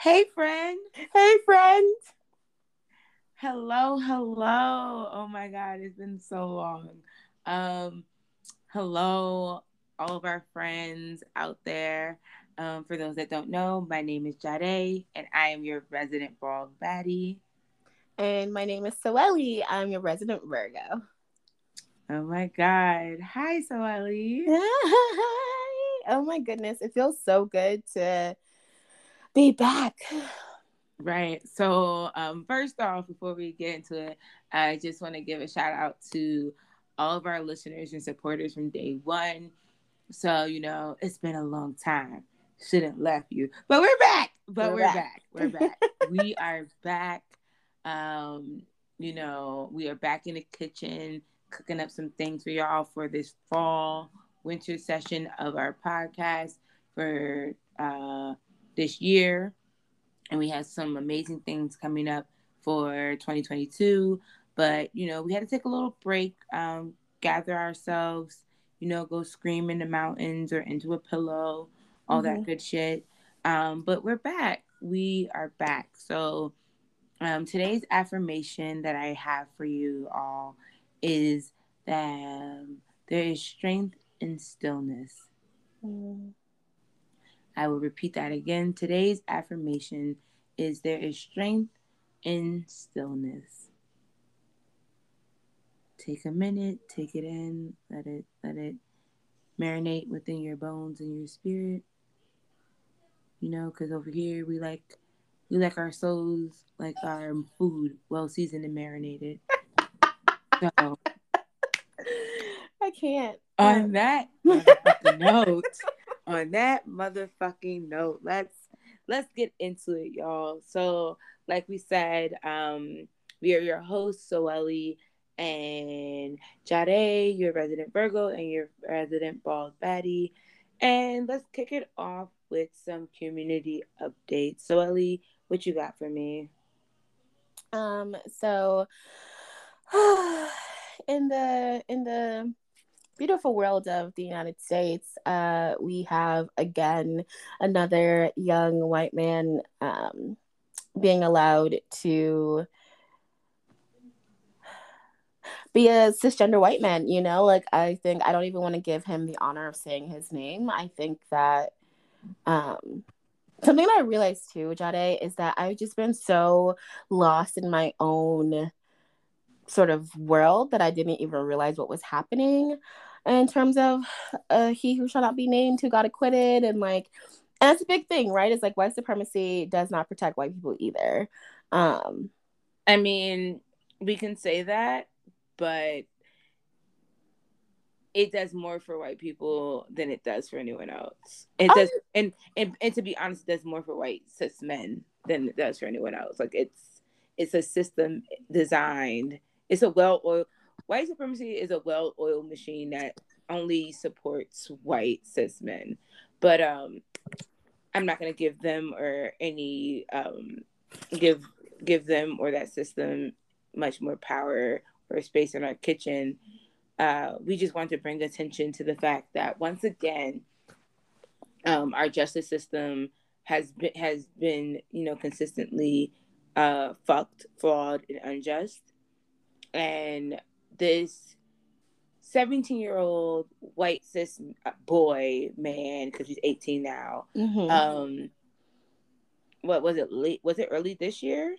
Hey, friend. Hey, friend. Hello, hello. Oh my God, it's been so long. Um, hello, all of our friends out there. Um, for those that don't know, my name is Jade, and I am your resident bald baddie. And my name is Soeli. I'm your resident Virgo. Oh my God. Hi, Soeli. Hi. Oh my goodness. It feels so good to be back. Right. So, um, first off, before we get into it, I just want to give a shout out to all of our listeners and supporters from day one. So, you know, it's been a long time. Shouldn't left you, but we're back. But we're, we're back. back. We're back. we are back. Um, you know, we are back in the kitchen cooking up some things for y'all for this fall winter session of our podcast for uh this year and we have some amazing things coming up for 2022 but you know we had to take a little break um, gather ourselves you know go scream in the mountains or into a pillow all mm-hmm. that good shit. Um, but we're back. We are back. So um, today's affirmation that i have for you all is that um, there is strength in stillness. Mm. I will repeat that again. Today's affirmation is there is strength in stillness. Take a minute, take it in, let it let it marinate within your bones and your spirit. You know, because over here we like we like our souls like our food well seasoned and marinated. so I can't. On that note, on that motherfucking note, let's let's get into it, y'all. So, like we said, um, we are your hosts, Soeli and Jade, your resident Virgo, and your resident bald baddie. And let's kick it off with some community updates. So, Ellie, what you got for me? Um, so in the in the beautiful world of the United States, uh, we have again another young white man um, being allowed to be a cisgender white man. You know, like I think I don't even want to give him the honor of saying his name. I think that um, something that I realized too, Jade, is that I've just been so lost in my own sort of world that I didn't even realize what was happening in terms of uh, he who shall not be named who got acquitted and like and that's a big thing right it's like white supremacy does not protect white people either um i mean we can say that but it does more for white people than it does for anyone else. It oh. does, and, and and to be honest, it does more for white cis men than it does for anyone else. Like it's it's a system designed. It's a well oiled white supremacy is a well-oiled machine that only supports white cis men. But um, I'm not gonna give them or any um, give give them or that system much more power or space in our kitchen. Uh, we just want to bring attention to the fact that once again, um, our justice system has been has been you know consistently uh, fucked, flawed, and unjust, and this 17 year old white cis boy man because he's 18 now mm-hmm. um what was it late was it early this year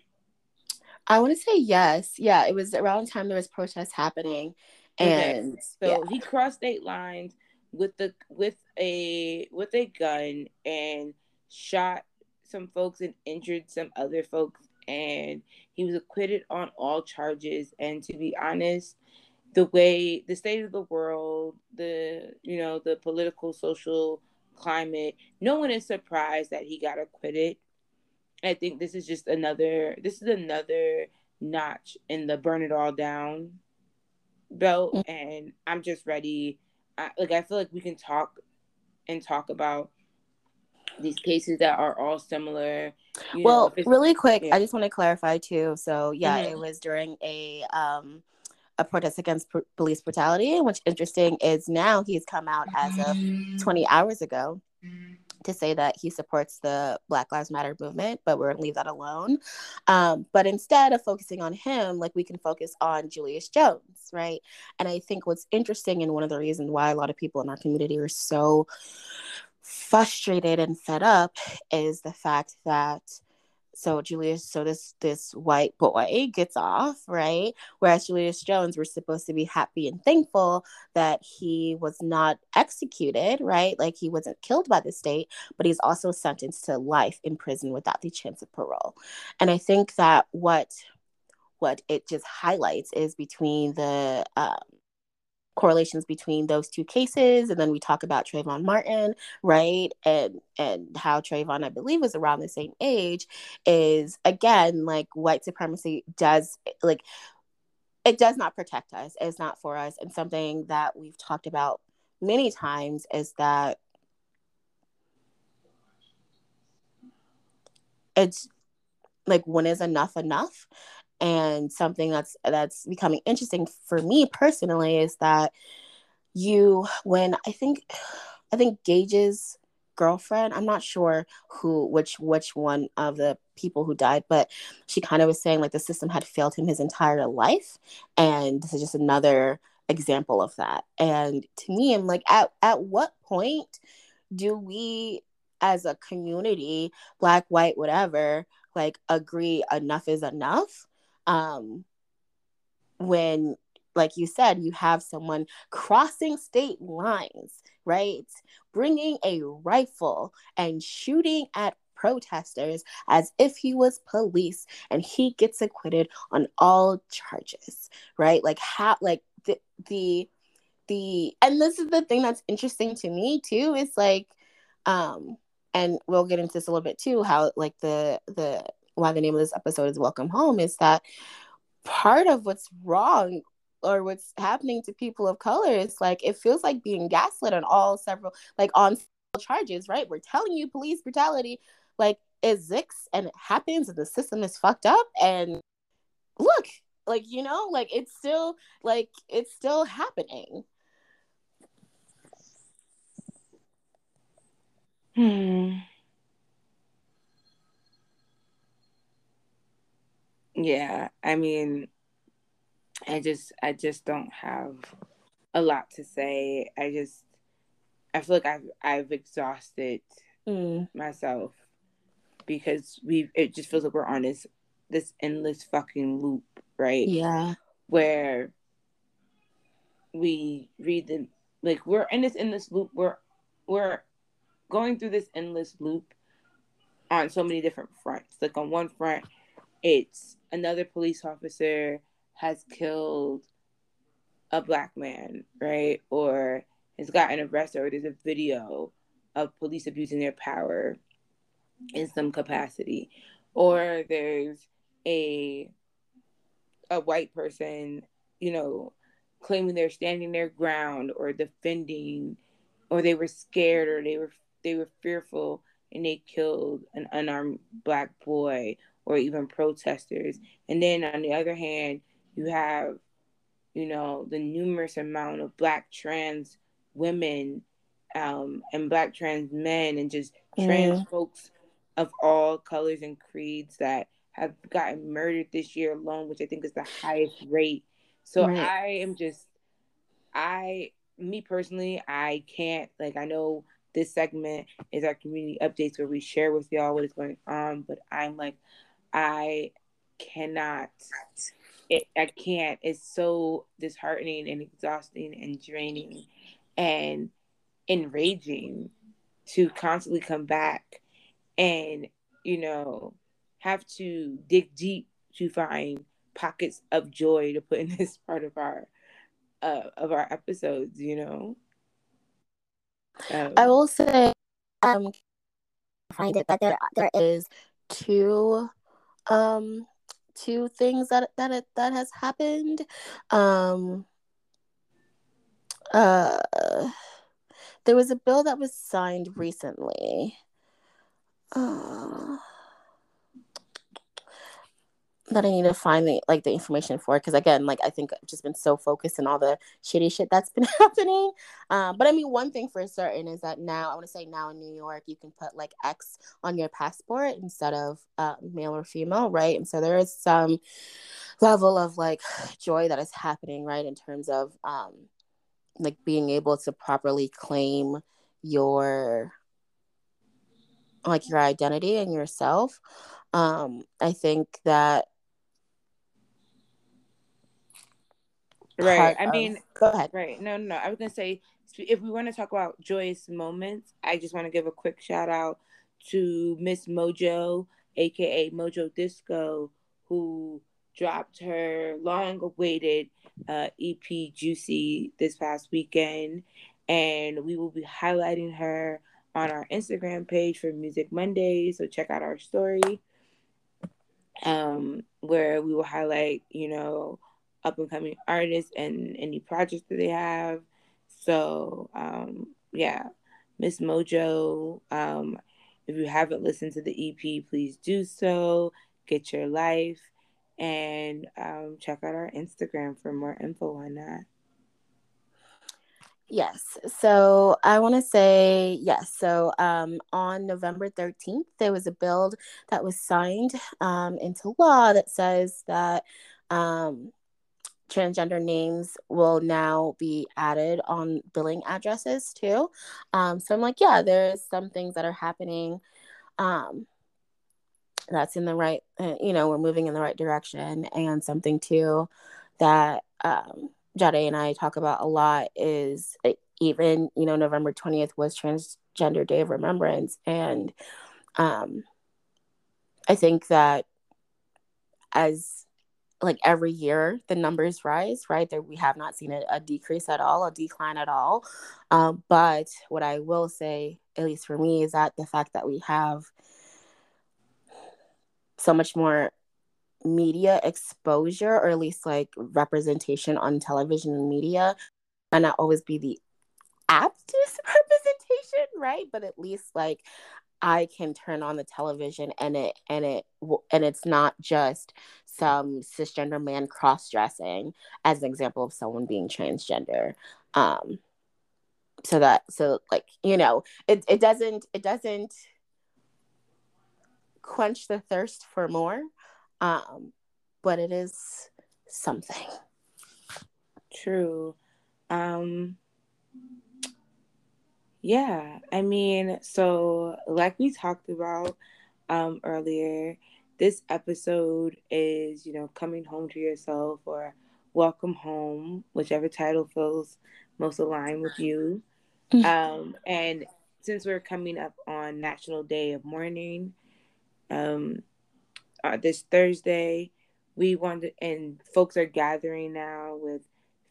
i want to say yes yeah it was around the time there was protests happening and okay. so yeah. he crossed state lines with the with a with a gun and shot some folks and injured some other folks and he was acquitted on all charges and to be honest the way the state of the world, the you know the political social climate, no one is surprised that he got acquitted. I think this is just another this is another notch in the burn it all down belt, mm. and I'm just ready. I, like I feel like we can talk and talk about these cases that are all similar. well, really quick, yeah. I just want to clarify too. So yeah, mm-hmm. it was during a um a protest against pr- police brutality. which interesting is now he's come out as of 20 hours ago to say that he supports the Black Lives Matter movement, but we're gonna leave that alone. Um, but instead of focusing on him, like we can focus on Julius Jones, right? And I think what's interesting and one of the reasons why a lot of people in our community are so frustrated and fed up is the fact that so Julius, so this this white boy gets off, right? Whereas Julius Jones, we're supposed to be happy and thankful that he was not executed, right? Like he wasn't killed by the state, but he's also sentenced to life in prison without the chance of parole. And I think that what what it just highlights is between the um, correlations between those two cases and then we talk about Trayvon Martin right? And and how Trayvon I believe was around the same age is again like white supremacy does like it does not protect us. It's not for us. And something that we've talked about many times is that it's like when is enough enough and something that's that's becoming interesting for me personally is that you when i think i think Gaige's girlfriend i'm not sure who which which one of the people who died but she kind of was saying like the system had failed him his entire life. And this is just another example of that. And to me i'm like at, at what point do we as a community black white whatever like agree enough is enough um, when like you said you have someone crossing state lines right? Bringing a rifle and shooting at protesters as if he was police and he gets acquitted on all charges right? Like how like the the the and this is the thing that's interesting to me too is like um and we'll get into this a little bit too how like the the why the name of this episode is Welcome Home is that part of what's wrong or what's happening to people of color is like it feels like being gaslit on all several like on charges, right? We're telling you police brutality like exists and it happens and the system is fucked up and look, like you know, like it's still like it's still happening. Hmm. Yeah, I mean, I just I just don't have a lot to say. I just I feel like I've I've exhausted mm. myself because we it just feels like we're on this this endless fucking loop, right? Yeah. Where we read the like we're in this endless loop. We're we're going through this endless loop on so many different fronts. Like on one front, it's another police officer has killed a black man, right? Or has gotten arrested, or there's a video of police abusing their power in some capacity. Or there's a a white person, you know, claiming they're standing their ground or defending or they were scared or they were they were fearful and they killed an unarmed black boy or even protesters. And then on the other hand, you have, you know, the numerous amount of black trans women um, and black trans men and just trans mm. folks of all colors and creeds that have gotten murdered this year alone, which I think is the highest rate. So right. I am just, I, me personally, I can't, like, I know this segment is our community updates where we share with y'all what is going on, but I'm like, I cannot. It, I can't. It's so disheartening and exhausting and draining and enraging to constantly come back and, you know, have to dig deep to find pockets of joy to put in this part of our uh, of our episodes, you know. Um, I will say um find it but there there is two um two things that that that has happened. Um uh there was a bill that was signed recently. Uh, that I need to find the like the information for because again, like I think I've just been so focused on all the shitty shit that's been happening. Um, but I mean, one thing for certain is that now I want to say now in New York you can put like X on your passport instead of uh, male or female, right? And so there is some level of like joy that is happening, right, in terms of um, like being able to properly claim your like your identity and yourself um i think that right i of, mean go ahead. right no no no i was gonna say if we want to talk about joyous moments i just want to give a quick shout out to miss mojo aka mojo disco who dropped her long awaited uh, ep juicy this past weekend and we will be highlighting her on our instagram page for music monday so check out our story um, where we will highlight you know up and coming artists and any projects that they have. So um, yeah, Miss Mojo. Um, if you haven't listened to the EP, please do so. Get your life and um, check out our Instagram for more info on that. Yes. So I want to say yes. So um, on November 13th, there was a bill that was signed um, into law that says that um, transgender names will now be added on billing addresses too. Um, so I'm like, yeah, there's some things that are happening. Um, that's in the right, uh, you know, we're moving in the right direction. And something too that um, Jade and I talk about a lot is uh, even, you know, November 20th was Transgender Day of Remembrance. And um, I think that as like every year the numbers rise right? There we have not seen a, a decrease at all a decline at all. Um, but what i will say at least for me is that the fact that we have so much more media exposure or at least like representation on television and media and not always be the aptest representation right? But at least like I can turn on the television and it and it and it's not just some cisgender man cross dressing as an example of someone being transgender. Um, so that so like you know it it doesn't it doesn't quench the thirst for more, um, but it is something. True. Um, yeah, I mean, so like we talked about um, earlier, this episode is, you know, coming home to yourself or welcome home, whichever title feels most aligned with you. Mm. Um, and since we're coming up on National Day of Mourning, um, uh, this Thursday, we want to, and folks are gathering now with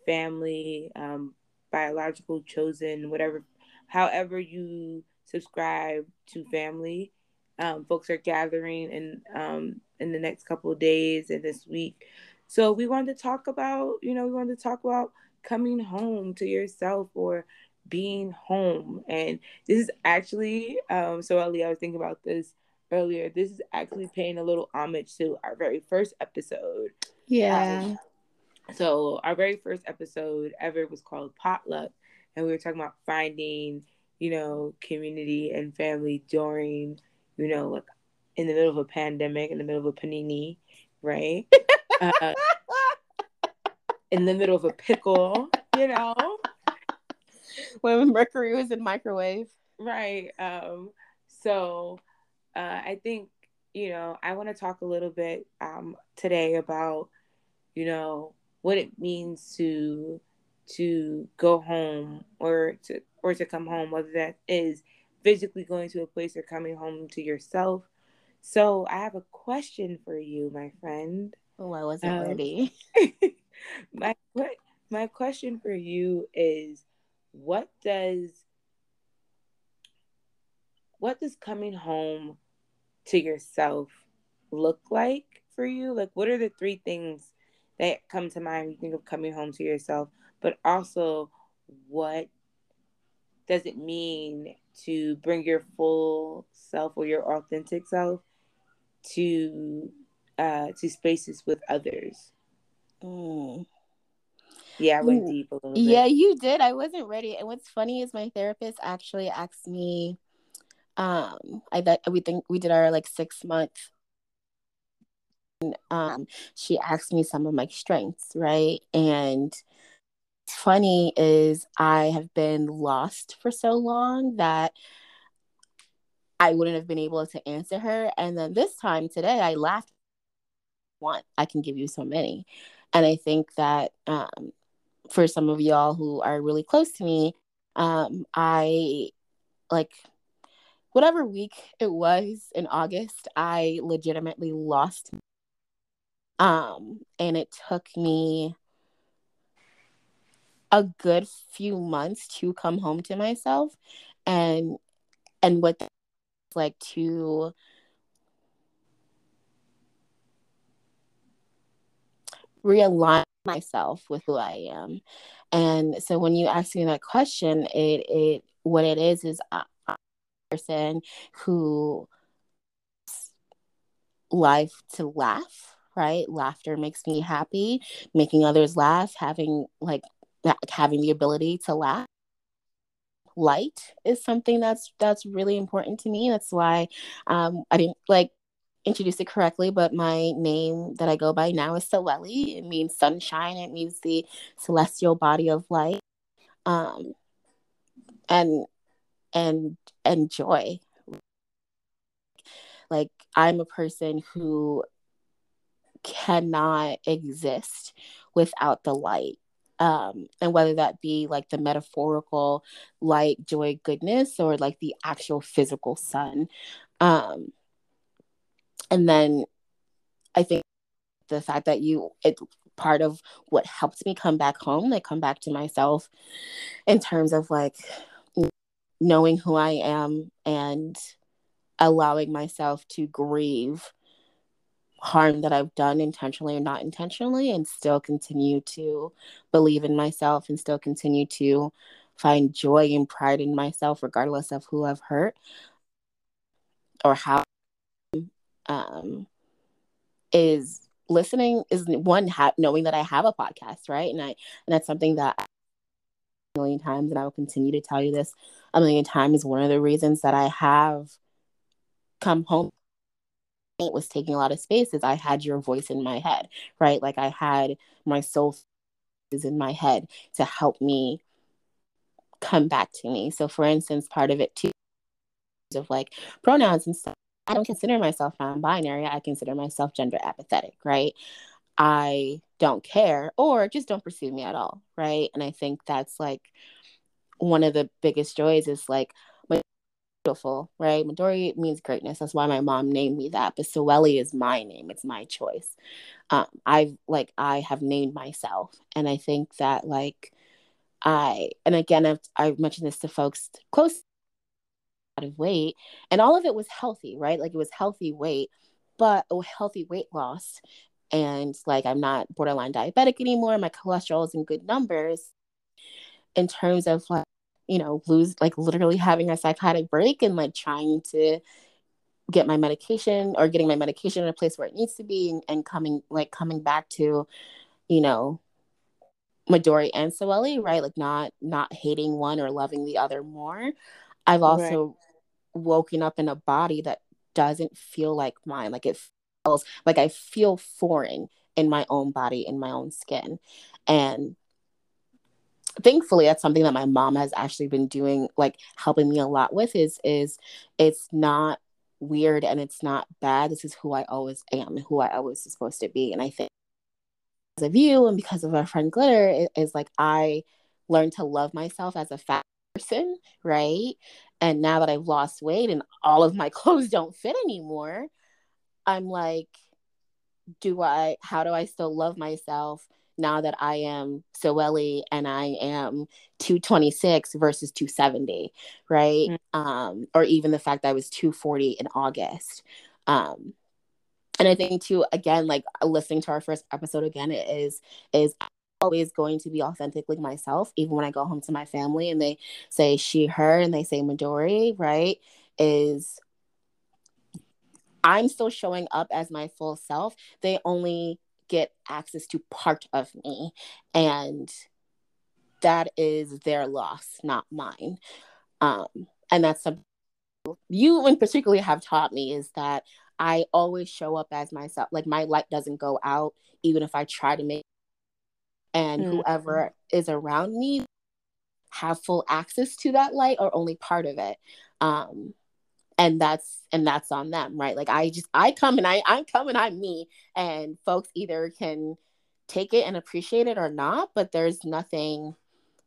family, um, biological chosen, whatever however you subscribe to family. Um, folks are gathering in um, in the next couple of days and this week. So we wanted to talk about, you know, we wanted to talk about coming home to yourself or being home. And this is actually, um, so Ali, I was thinking about this earlier. This is actually paying a little homage to our very first episode. Yeah. Um, so our very first episode ever was called Potluck, and we were talking about finding, you know, community and family during, you know, like in the middle of a pandemic, in the middle of a panini, right? uh, in the middle of a pickle, you know. When Mercury was in microwave. Right. Um, so uh, I think, you know, I want to talk a little bit um, today about, you know, what it means to to go home or to or to come home, whether that is physically going to a place or coming home to yourself. So I have a question for you, my friend. Oh, I wasn't um, ready. my my question for you is what does what does coming home to yourself look like for you? Like what are the three things that come to mind when you think of coming home to yourself? But also what does it mean to bring your full self or your authentic self to uh, to spaces with others. Mm. Yeah, I went deep a little bit. Yeah, you did. I wasn't ready. And what's funny is my therapist actually asked me, um, I that we think we did our like six month. Um, she asked me some of my strengths, right? And funny is I have been lost for so long that I wouldn't have been able to answer her. And then this time today, I laughed. One, I can give you so many. And I think that um, for some of y'all who are really close to me, um, I like whatever week it was in August, I legitimately lost. Um, and it took me a good few months to come home to myself and and what like to realign myself with who I am. And so when you ask me that question, it it what it is is a person who life to laugh, right? Laughter makes me happy, making others laugh, having like having the ability to laugh. Light is something that's that's really important to me that's why um i didn't like introduce it correctly but my name that i go by now is Seweli. it means sunshine. It means the celestial body of light. Um and and and joy. Like i'm a person who cannot exist without the light um, and whether that be like the metaphorical light, joy, goodness, or like the actual physical sun. Um, and then I think the fact that you, it part of what helped me come back home, like come back to myself in terms of like knowing who I am and allowing myself to grieve harm that I've done intentionally or not intentionally and still continue to believe in myself and still continue to find joy and pride in myself regardless of who I've hurt or how um is listening is one ha- knowing that I have a podcast right? And I and that's something that a million times and I will continue to tell you this a million times is one of the reasons that I have come home was taking a lot of space is I had your voice in my head, right? Like I had my soul is in my head to help me come back to me. So for instance, part of it too of like pronouns and stuff. I don't consider myself non-binary. I consider myself gender apathetic, right? I don't care or just don't pursue me at all, right? And I think that's like one of the biggest joys is like beautiful, right? Midori means greatness. That's why my mom named me that. But Seweli is my name. It's my choice. Um, I've like I have named myself, and I think that like I and again I've I've mentioned this to folks close out of weight, and all of it was healthy, right? Like it was healthy weight, but a healthy weight loss. And like I'm not borderline diabetic anymore. My cholesterol is in good numbers. In terms of like you know, lose like literally having a psychotic break and like trying to get my medication or getting my medication in a place where it needs to be and, and coming like coming back to, you know, Midori and Seweli, right? Like not not hating one or loving the other more. I've also right. woken up in a body that doesn't feel like mine. Like it feels like I feel foreign in my own body, in my own skin. And thankfully that's something that my mom has actually been doing like helping me a lot with is is it's not weird and it's not bad. This is who i always am who i always supposed to be. And i think because of you and because of our friend glitter it, is like i learned to love myself as a fat person right? And now that i've lost weight and all of my clothes don't fit anymore i'm like do i how do i still love myself now that I am so Seweli and I am 226 versus 270, right? Mm-hmm. Um, or even the fact that I was 240 in August. Um, and I think too, again, like listening to our first episode again, it is is always going to be authentically myself, even when I go home to my family and they say she, her, and they say Midori, right? Is I'm still showing up as my full self. They only get access to part of me. And that is their loss, not mine. Um, and that's something you in particularly have taught me is that I always show up as myself. Like my light doesn't go out, even if I try to make and mm-hmm. whoever is around me have full access to that light or only part of it. Um, and that's and that's on them right? Like i just i come and i i'm coming i'm me and folks either can take it and appreciate it or not but there's nothing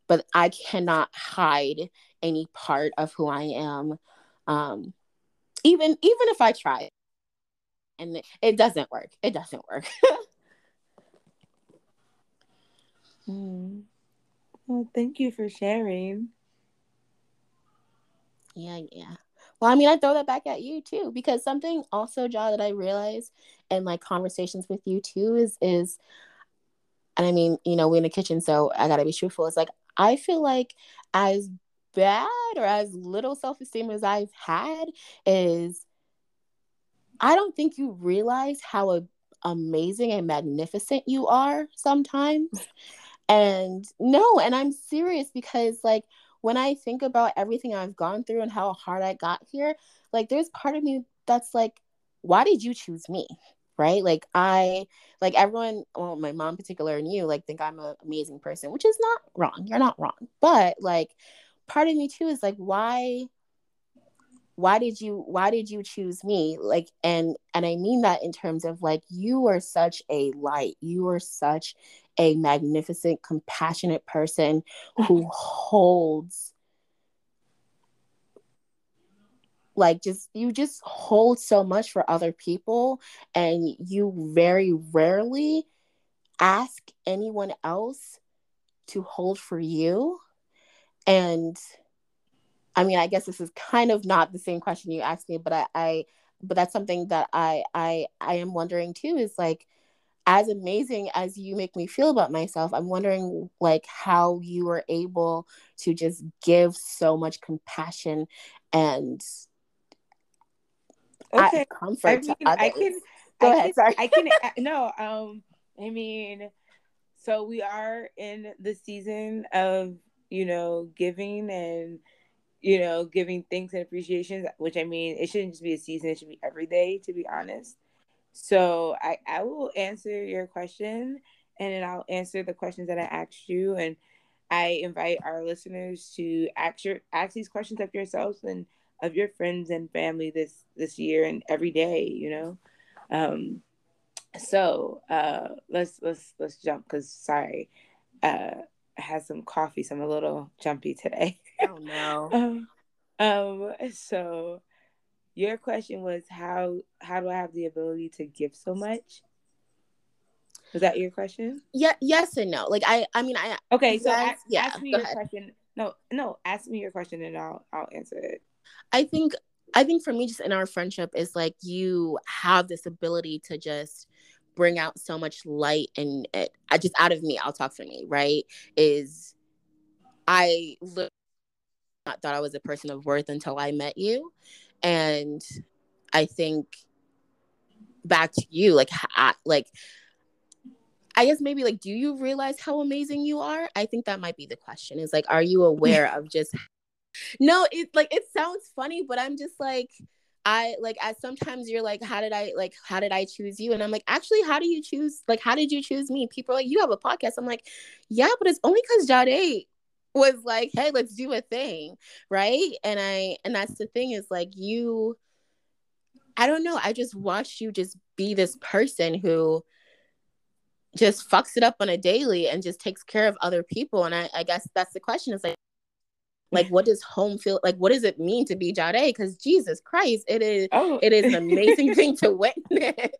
but i cannot hide any part of who i am um even even if i try. And it, it doesn't work. It doesn't work. Mm. well thank you for sharing. Yeah yeah well, I mean, I throw that back at you too, because something also, Ja, that I realize in like conversations with you too is is, and I mean, you know, we're in the kitchen, so I gotta be truthful. It's like I feel like as bad or as little self esteem as I've had is, I don't think you realize how a, amazing and magnificent you are sometimes. And no, and I'm serious because like when I think about everything I've gone through and how hard I got here, like there's part of me that's like, why did you choose me? Right? Like I like everyone, well, my mom in particular and you, like think I'm an amazing person, which is not wrong. You're not wrong. But like part of me too is like, why why did you why did you choose me? Like and and i mean that in terms of like you are such a light. You are such a magnificent compassionate person who holds like just you just hold so much for other people and you very rarely ask anyone else to hold for you. And I mean, I guess this is kind of not the same question you asked me, but I, I but that's something that I I I am wondering too is like as amazing as you make me feel about myself, I'm wondering like how you were able to just give so much compassion and okay. comfort I mean, to others. I can, Go I ahead. Can, sorry. I can no. Um, I mean, so we are in the season of you know giving and you know, giving thanks and appreciations, which I mean, it shouldn't just be a season, it should be every day, to be honest. So I, I will answer your question and then I'll answer the questions that I asked you. And I invite our listeners to ask, your, ask these questions of yourselves and of your friends and family this this year and every day, you know. Um, so uh, let's let's let's jump because sorry, uh, had some coffee, so I'm a little jumpy today. Oh no. um, um, so your question was how how do I have the ability to give so much? Was that your question? Yeah, yes and no. Like I I mean I Okay, so yes, ask, yeah, ask me your ahead. question. No, no, ask me your question and I'll I'll answer it. I think I think for me just in our friendship is like you have this ability to just bring out so much light and it, I just out of me, I'll talk for me, right? Is I not thought I was a person of worth until I met you. And I think back to you, like, I, like, I guess maybe like, do you realize how amazing you are? I think that might be the question. Is like, are you aware of just? No, it like it sounds funny, but I'm just like, I like as sometimes you're like, how did I like how did I choose you? And I'm like, actually, how do you choose? Like, how did you choose me? People are like, you have a podcast. I'm like, yeah, but it's only because Jade was like, hey, let's do a thing. Right. And I, and that's the thing is like, you, I don't know. I just watched you just be this person who just fucks it up on a daily and just takes care of other people. And I, I guess that's the question is like, like what does home feel like what does it mean to be Jade? Because Jesus Christ, it is oh. it is an amazing thing to witness.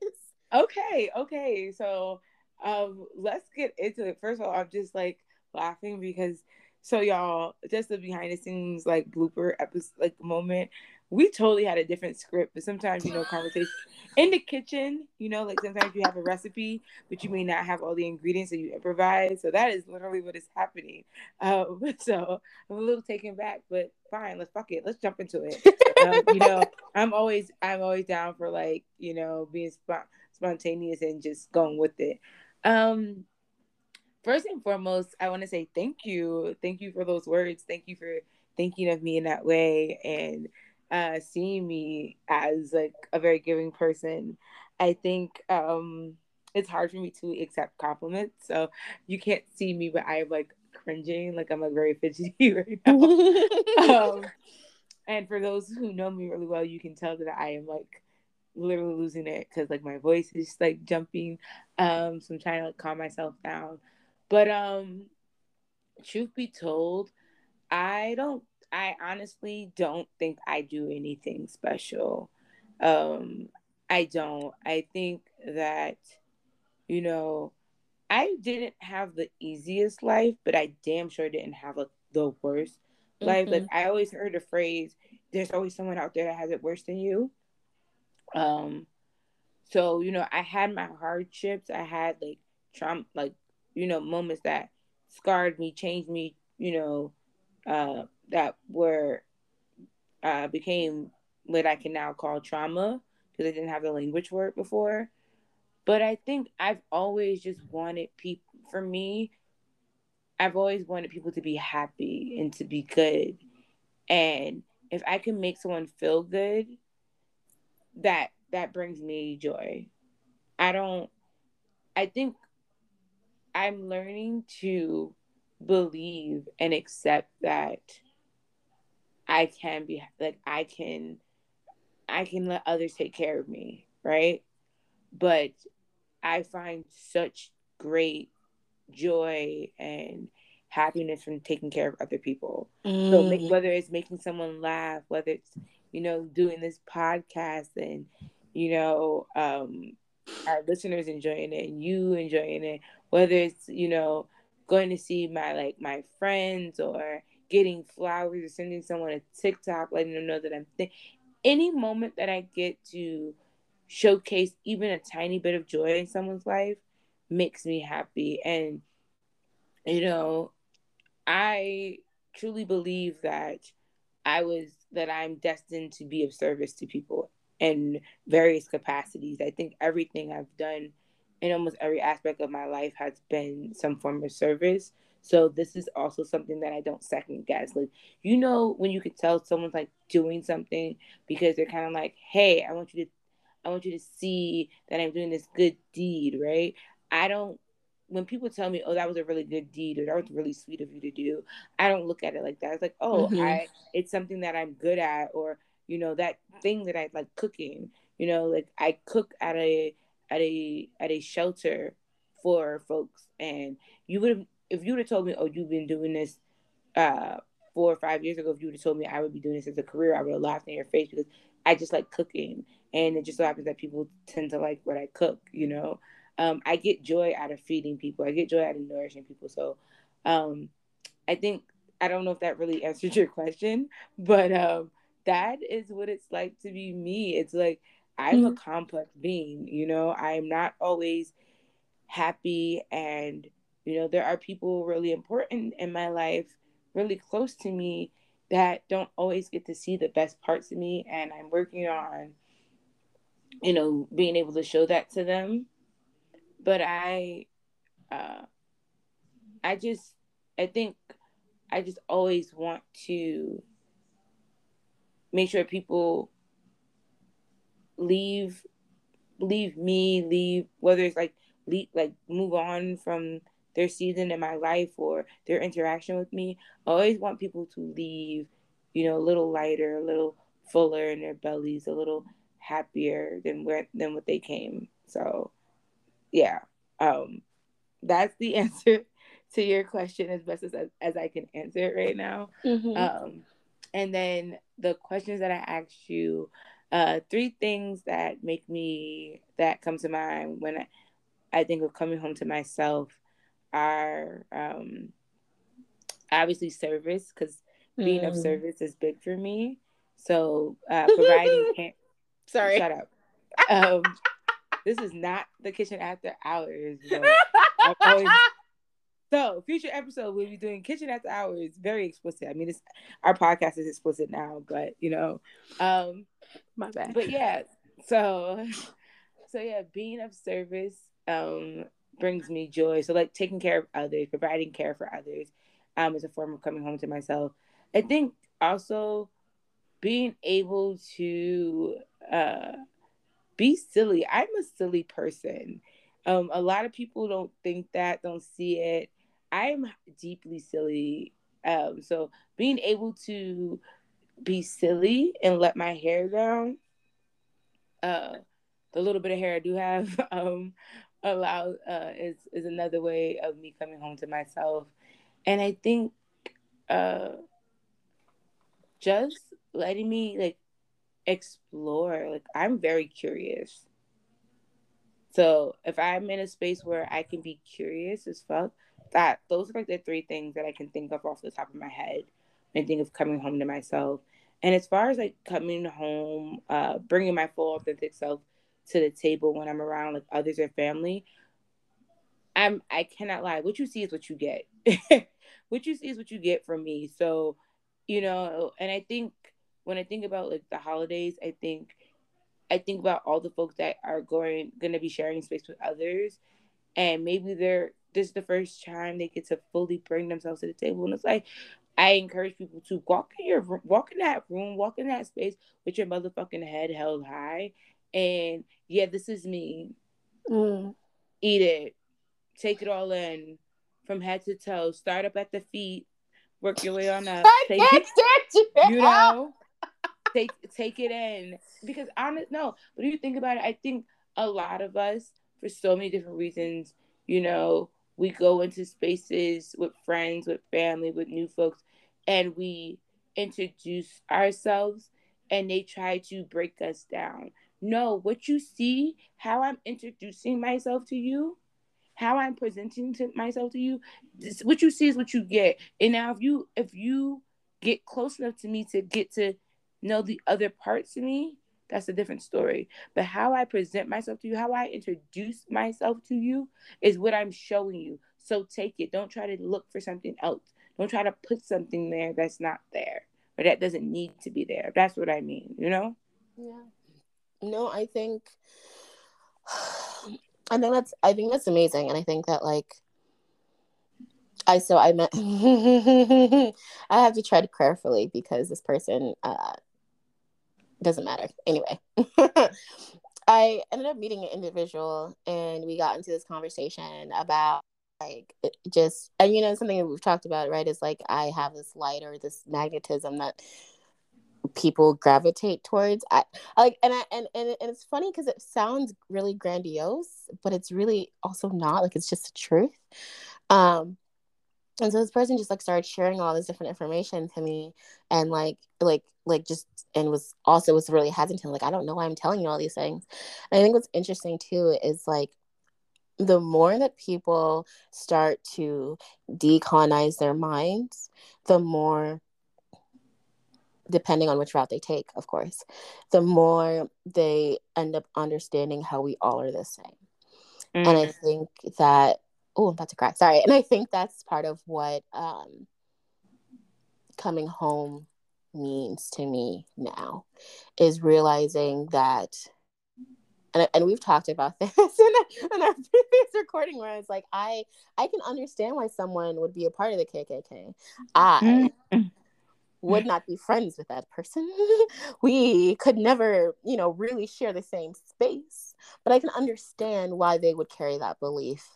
Okay, okay. So um let's get into it. First of all, I'm just like laughing because so y'all, just the behind the scenes like blooper episode like moment. We totally had a different script, but sometimes you know conversation in the kitchen. You know, like sometimes you have a recipe, but you may not have all the ingredients, that you improvise. So that is literally what is happening. Um, so I'm a little taken back, but fine. Let's fuck it. Let's jump into it. um, you know, I'm always I'm always down for like you know being sp- spontaneous and just going with it. Um, first and foremost, I want to say thank you, thank you for those words. Thank you for thinking of me in that way and uh, seeing me as like a very giving person. I think um, it's hard for me to accept compliments. So you can't see me, but I am like cringing, like I'm like very fidgety right now. um, and for those who know me really well, you can tell that I am like literally losing it because like my voice is just, like jumping. Um, so I'm trying to like calm myself down. But um, truth be told, I don't. I honestly don't think I do anything special. Um, I don't. I think that you know, I didn't have the easiest life, but I damn sure didn't have a, the worst mm-hmm. life. Like mm-hmm. I always heard the phrase, "There's always someone out there that has it worse than you." Um, so you know, I had my hardships. I had like trauma, like you know, moments that scarred me, changed me. You know, uh, that were uh, became what I can now call trauma because I didn't have the language for it before. But I think I've always just wanted people, for me, I've always wanted people to be happy and to be good. And if I can make someone feel good, that that brings me joy. I don't I think I'm learning to believe and accept that I can be like I can I can let others take care of me, right? But I find such great joy and happiness from taking care of other people. Mm. So make, whether it's making someone laugh, whether it's you know doing this podcast and you know um, our listeners enjoying it and you enjoying it, whether it's you know going to see my like my friends or getting flowers or sending someone a TikTok letting them know that I'm th- any moment that I get to showcase even a tiny bit of joy in someone's life makes me happy. And, you know, I truly believe that I was, that I'm destined to be of service to people in various capacities. I think everything I've done in almost every aspect of my life has been some form of service. So this is also something that I don't second guess. Like, you know, when you could tell someone's like doing something because they're kind of like, hey, I want you to I want you to see that I'm doing this good deed, right? I don't when people tell me, "Oh, that was a really good deed," or "That was really sweet of you to do," I don't look at it like that. It's like, "Oh, mm-hmm. I it's something that I'm good at," or you know, that thing that I like cooking. You know, like I cook at a at a at a shelter for folks, and you would have if you would have told me, "Oh, you've been doing this uh, four or five years ago," if you would have told me I would be doing this as a career, I would have laughed in your face because I just like cooking and it just so happens that people tend to like what I cook. You know, um, I get joy out of feeding people. I get joy out of nourishing people. So, um, I think I don't know if that really answered your question, but um, that is what it's like to be me. It's like I'm mm-hmm. a complex being. You know, I'm not always happy, and you know, there are people really important in my life, really close to me that don't always get to see the best parts of me and I'm working on you know, being able to show that to them. But I, uh, I just, I think I just always want to make sure people leave, leave me, leave, whether it's like, leave, like move on from their season in my life or their interaction with me. I always want people to leave, you know, a little lighter, a little fuller in their bellies, a little happier than where than what they came. So yeah. Um that's the answer to your question as best as as I can answer it right now. Mm-hmm. Um and then the questions that I asked you, uh three things that make me that come to mind when I, I think of coming home to myself are um obviously service because being mm. of service is big for me. So uh, providing Sorry. Shut up. Um, this is not the kitchen after hours. Always... So, future episode we'll be doing kitchen after hours. Very explicit. I mean, it's our podcast is explicit now, but you know, um, my bad. But yeah, so, so yeah, being of service um brings me joy. So like taking care of others, providing care for others, um, is a form of coming home to myself. I think also being able to uh be silly. I'm a silly person. Um, a lot of people don't think that, don't see it. I'm deeply silly. Um, so being able to be silly and let my hair down, uh, the little bit of hair I do have, um, allow uh, is is another way of me coming home to myself, and I think, uh, just letting me like explore. Like I'm very curious. So if I'm in a space where I can be curious as fuck, that those are like the three things that I can think of off the top of my head when I think of coming home to myself. And as far as like coming home, uh, bringing my full authentic self to the table when I'm around like others or family, I'm I cannot lie. What you see is what you get. what you see is what you get from me. So, you know, and I think when I think about like the holidays, I think I think about all the folks that are going to be sharing space with others, and maybe they're this is the first time they get to fully bring themselves to the table. And it's like, I encourage people to walk in your walk in that room, walk in that space with your motherfucking head held high. And yeah, this is me. Mm. Eat it. Take it all in from head to toe. Start up at the feet. Work your way on up. I take can't it, you. you know, take take it in. Because honest no, but if you think about it, I think a lot of us, for so many different reasons, you know, we go into spaces with friends, with family, with new folks, and we introduce ourselves and they try to break us down. No, what you see, how I'm introducing myself to you, how I'm presenting to myself to you, this, what you see is what you get. And now if you if you get close enough to me to get to know the other parts of me, that's a different story. But how I present myself to you, how I introduce myself to you is what I'm showing you. So take it. Don't try to look for something else. Don't try to put something there that's not there or that doesn't need to be there. That's what I mean, you know? Yeah. No, I think I think that's I think that's amazing. And I think that like I so I met I have to tread carefully because this person uh doesn't matter. Anyway, I ended up meeting an individual and we got into this conversation about like just and you know something that we've talked about right is like I have this light or this magnetism that people gravitate towards I like and I and and, and it's funny because it sounds really grandiose but it's really also not like it's just the truth. Um and so this person just like started sharing all this different information to me and like like like just and was also was really hesitant like i don't know why i'm telling you all these things. And i think what's interesting too is like the more that people start to decolonize their minds the more depending on which route they take of course the more they end up understanding how we all are the same mm. and i mm. think that oh, I'm about to cry. Sorry. And I think that's part of what um, coming home means to me now is realizing that and, and we've talked about this in, in our previous recording where it's like i i can understand why someone would be a part of the kkk i mm-hmm. Would mm. not be friends with that person we could never you know really share the same space but i can understand why they would carry that belief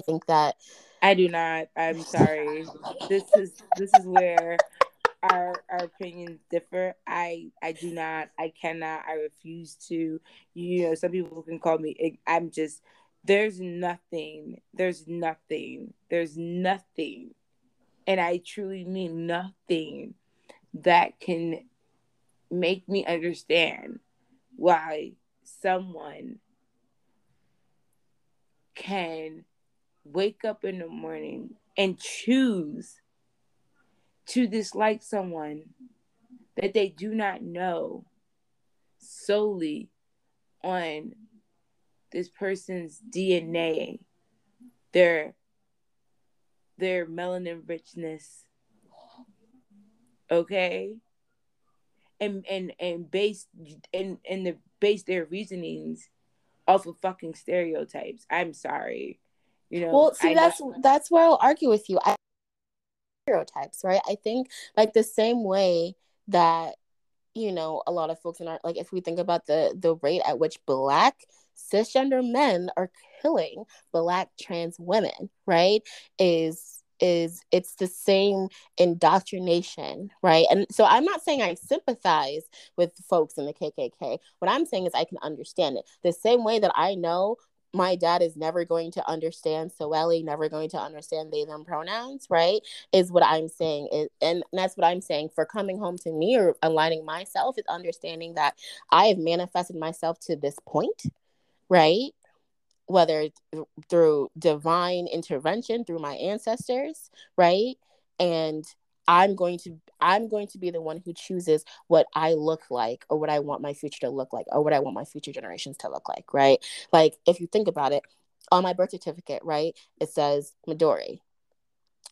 I think that I do not. I'm sorry. this is this is where our our opinions differ. I I do not. I cannot. I refuse to. You know, some people can call me. I'm just. There's nothing. There's nothing. There's nothing, and I truly mean nothing that can make me understand why someone can wake up in the morning and choose to dislike someone that they do not know solely on this person's DNA, their their melanin richness. Okay? And and and base and and the base their reasonings off of fucking stereotypes. I'm sorry. You know, well, see, I that's know- that's where I'll argue with you. I stereotypes, right? I think like the same way that you know a lot of folks in our like if we think about the the rate at which black cisgender men are killing black trans women, right? Is is it's the same indoctrination, right? And so I'm not saying I sympathize with folks in the KKK. What I'm saying is I can understand it. The same way that I know my dad is never going to understand Soeli, never going to understand they them pronouns, right? Is what I'm saying. And that's what I'm saying for coming home to me or aligning myself is understanding that I have manifested myself to this point, right? Whether through divine intervention through my ancestors, right? And I'm going to I'm going to be the one who chooses what I look like or what I want my future to look like or what I want my future generations to look like, right? Like if you think about it, on my birth certificate, right, it says Midori.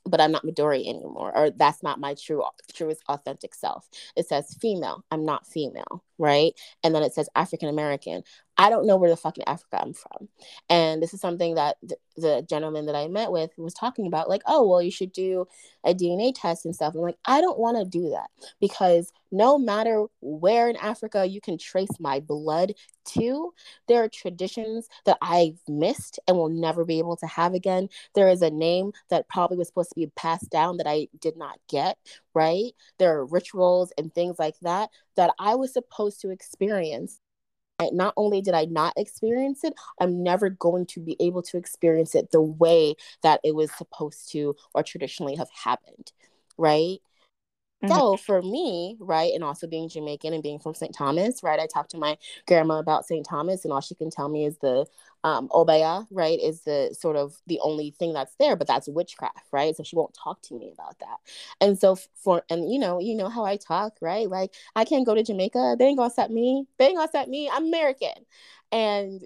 But I'm not Midori anymore, or that's not my true truest authentic self. It says female. I'm not female, right? And then it says African American. I don't know where the fucking Africa I'm from. And this is something that th- the gentleman that I met with was talking about, like, oh, well, you should do a DNA test and stuff. I'm like, I don't want to do that because no matter where in Africa you can trace my blood to, there are traditions that I've missed and will never be able to have again. There is a name that probably was supposed to be passed down that I did not get, right? There are rituals and things like that that I was supposed to experience not only did I not experience it, I'm never going to be able to experience it the way that it was supposed to or traditionally have happened, right? So for me, right, and also being Jamaican and being from St. Thomas, right, I talked to my grandma about St. Thomas, and all she can tell me is the um, obeah, right, is the sort of the only thing that's there, but that's witchcraft, right? So she won't talk to me about that. And so for and you know, you know how I talk, right? Like I can't go to Jamaica, they ain't gonna set me, they ain't gonna set me. I'm American, and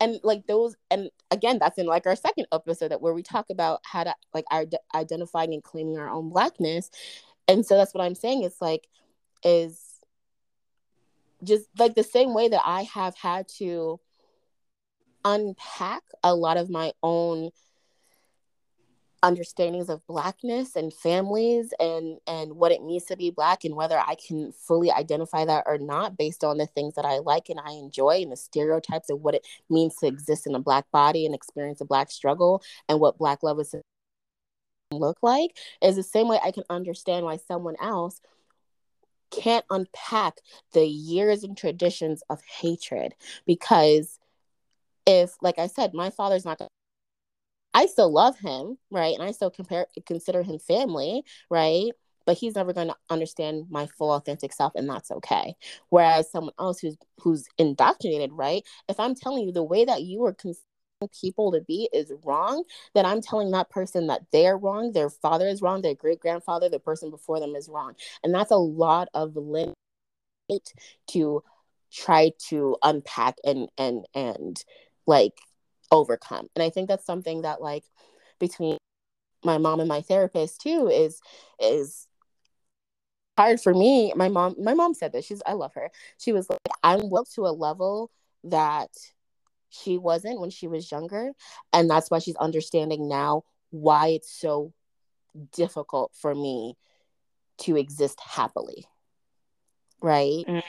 and like those and again that's in like our second episode that where we talk about how to like our identifying and claiming our own blackness and so that's what i'm saying. It's like is just like the same way that i have had to unpack a lot of my own understandings of blackness and families and and what it means to be black and whether i can fully identify that or not based on the things that i like and i enjoy and the stereotypes of what it means to exist in a black body and experience a black struggle and what black love is look like is the same way i can understand why someone else can't unpack the years and traditions of hatred because if like i said my father's not gonna I still love him, right? And I still compare consider him family, right? But he's never going to understand my full authentic self, and that's okay. Whereas someone else who's who's indoctrinated, right? If I'm telling you the way that you were people to be is wrong, then I'm telling that person that they're wrong, their father is wrong, their great grandfather, the person before them is wrong, and that's a lot of limit to try to unpack and and and like overcome. And I think that's something that like between my mom and my therapist too is is hard for me. My mom my mom said this. She's I love her. She was like I'm well to a level that she wasn't when she was younger and that's why she's understanding now why it's so difficult for me to exist happily. Right? Mm.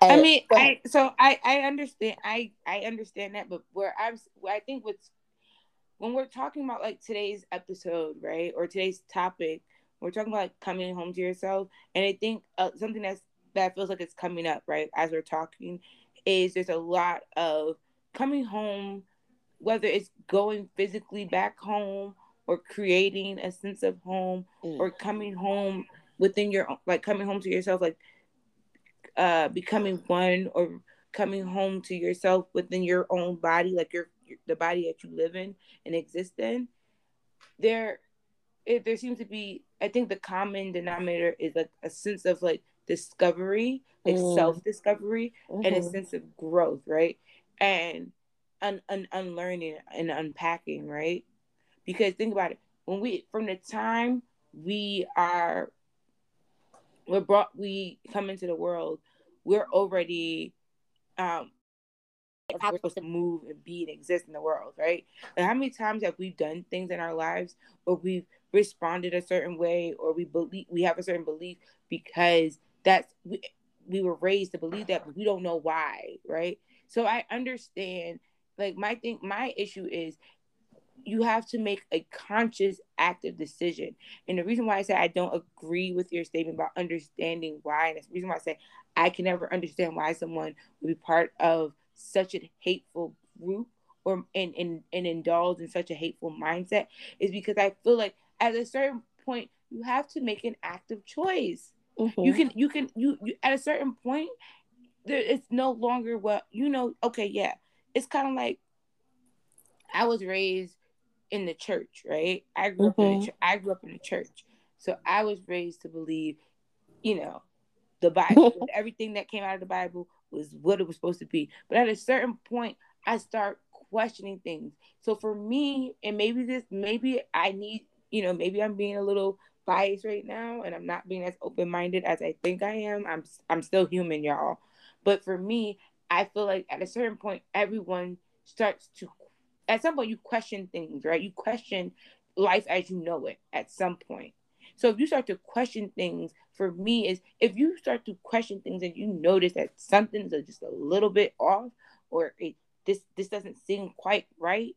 And- I mean. I so I I understand I I understand that, but where I'm I think what's when we're talking about like today's episode, right, or today's topic, we're talking about like coming home to yourself, and I think uh, something that's that feels like it's coming up, right, as we're talking, is there's a lot of coming home, whether it's going physically back home or creating a sense of home Mm. or coming home within your like coming home to yourself like uh becoming one or coming home to yourself within your own body like your, your the body that you live in and exist in there it, there seems to be i think the common denominator is like a sense of like discovery like Mm. self-discovery and a Mhm. sense of growth right and un, un, unlearning and unpacking right because think about it when we from the time we are we're brought we come into the world we're already um how we're supposed to move and be and exist in the world right and how many times have we done things in our lives or we've responded a certain way or we believe we have a certain belief because that's we, we were raised to believe that but we don't know why right? So i understand like my thing my issue is you have to make a conscious active decision. And the reason why i say i don't agree with your statement about understanding why and that's the reason why i say i can never understand why someone would be part of such a hateful group or and, and, and indulge in such a hateful mindset is because i feel like at a certain point you have to make an active choice mm-hmm. you can you can you, you at a certain point there, it's no longer what you know okay yeah it's kind of like i was raised in the church, right? I grew mm-hmm. up in the mm-hmm. I grew up in the church. So I was raised to believe, you know, the Bible, everything that came out of the Bible was what it was supposed to be. But at a certain point, I start questioning things. So for me, and maybe this, maybe I need, you know, maybe I'm being a little biased right now, and I'm not being as open minded as I think I am. I'm, I'm still human, y'all. But for me, I feel like at a certain point, everyone starts to at some point you question things, right? You question life as you know it at some point. So if you start to question things, for me is if you start to question things and you notice that something's just a little bit off or it, this this doesn't seem quite right,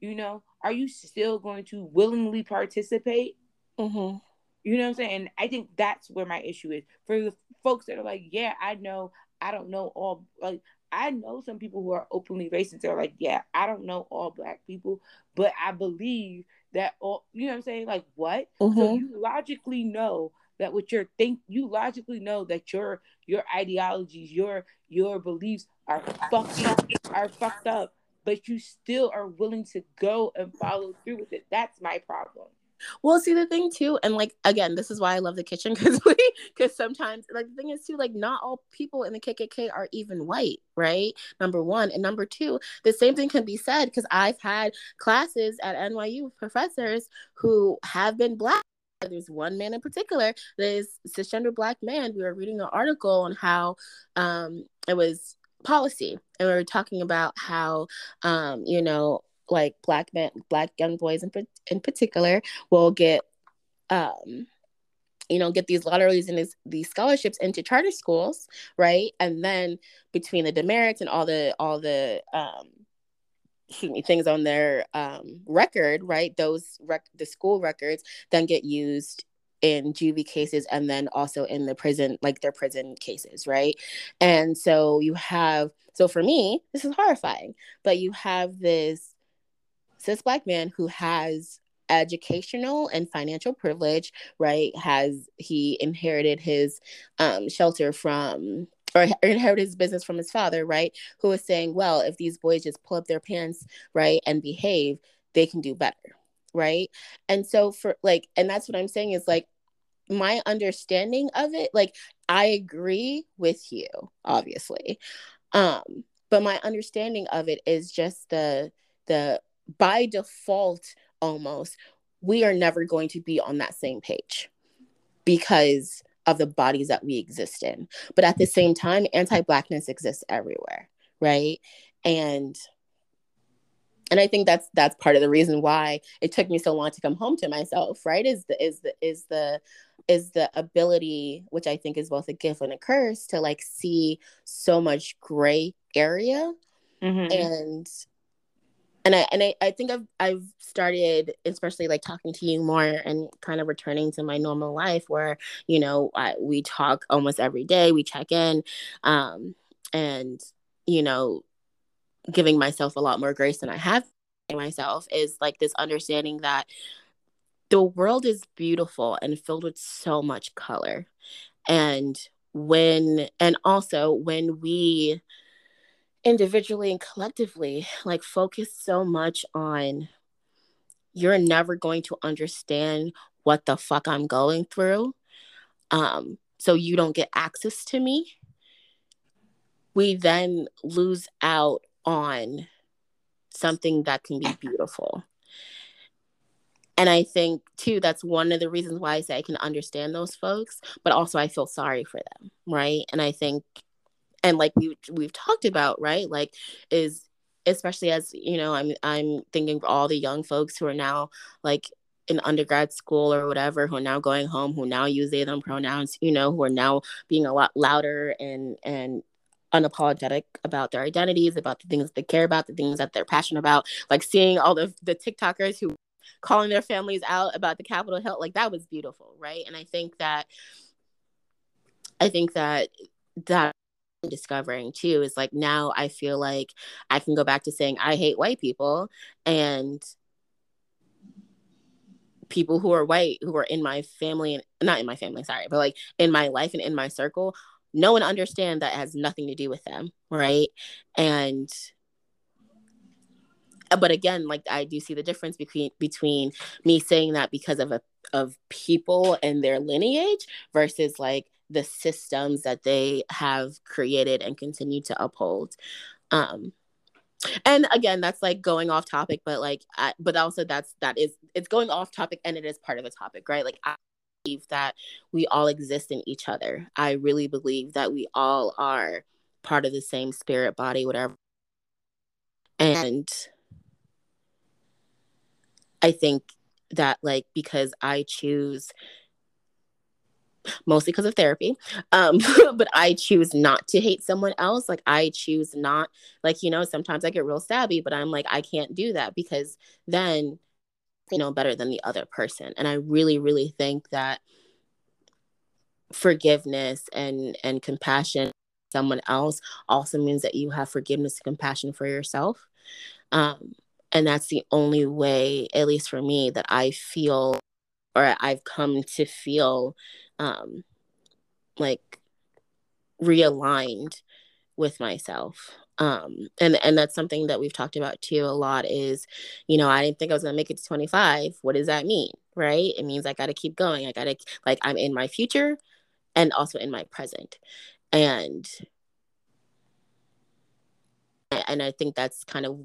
you know, are you still going to willingly participate? Mm-hmm. You know what I'm saying? And I think that's where my issue is for the folks that are like, yeah, I know, I don't know all like I know some people who are openly racist. They're like, yeah, I don't know all black people, but I believe that all, you know what I'm saying? Like, what? Mm-hmm. So you logically know that what you're think, you logically know that your your ideologies, your your beliefs are fucking are fucked up, but you still are willing to go and follow through with it. That's my problem. Well, see the thing too, and like again, this is why I love the kitchen because we because sometimes like the thing is too, like not all people in the KKK are even white, right? Number one, and number two, the same thing can be said because I've had classes at NYU professors who have been black. There's one man in particular, this cisgender black man. We were reading an article on how um, it was policy, and we were talking about how um, you know like black men black young boys in, in particular will get um you know get these lotteries and these, scholarships into charter schools right? And then between the demerits and all the all the um excuse me things on their um record right? Those rec- the school records then get used in juvie cases and then also in the prison like their prison cases right? And so you have so for me this is horrifying but you have this cis black man who has educational and financial privilege, right? Has he inherited his um, shelter from or inherited his business from his father, right? Who is saying, well, if these boys just pull up their pants, right, and behave, they can do better, right? And so for like, and that's what I'm saying is like my understanding of it, like I agree with you, obviously. Um, but my understanding of it is just the the by default almost we are never going to be on that same page because of the bodies that we exist in. But at the same time anti-blackness exists everywhere right? And and i think that's that's part of the reason why it took me so long to come home to myself right? Is the is the is the is the ability which i think is both a gift and a curse to like see so much gray area mm-hmm. and and I and I, I think I've I've started especially like talking to you more and kind of returning to my normal life where you know I, we talk almost every day we check in um and you know giving myself a lot more grace than I have myself is like this understanding that the world is beautiful and filled with so much color. And when and also when we individually and collectively like focus so much on you're never going to understand what the fuck I'm going through. Um, so you don't get access to me. We then lose out on something that can be beautiful. and I think too that's one of the reasons why I say I can understand those folks, but also I feel sorry for them, right? And I think and like we we've talked about, right? Like is especially as, you know, I'm I'm thinking of all the young folks who are now like in undergrad school or whatever who are now going home who now use they them pronouns you know who are now being a lot louder and and unapologetic about their identities about the things they care about the things that they're passionate about like seeing all the the tiktokers who calling their families out about the Capitol Hill. Like that was beautiful, right? And I think that I think that that discovering too is like now I feel like I can go back to saying I hate white people and people who are white who are in my family and not in my family sorry but like in my life and in my circle no one understand that has nothing to do with them right? And uh, but again like i do see the difference between between me saying that because of a of people and their lineage versus like the systems that they have created and continue to uphold. Um and again that's like going off topic but like I, but also that's that is it's going off topic and it is part of the topic right? Like i believe that we all exist in each other. I really believe that we all are part of the same spirit body whatever. And I think that like because I choose mostly because of therapy. Um but i choose not to hate someone else. Like i choose not like you know sometimes i get real stabby but i'm like i can't do that because then you know better than the other person. And i really really think that forgiveness and and compassion someone else also means that you have forgiveness and compassion for yourself. Um and that's the only way at least for me that i feel or i've come to feel um like realigned with myself. Um and and that's something that we've talked about too a lot is you know i didn't think i was going to make it to 25 what does that mean right? It means i got to keep going. I got to like i'm in my future and also in my present. And and i think that's kind of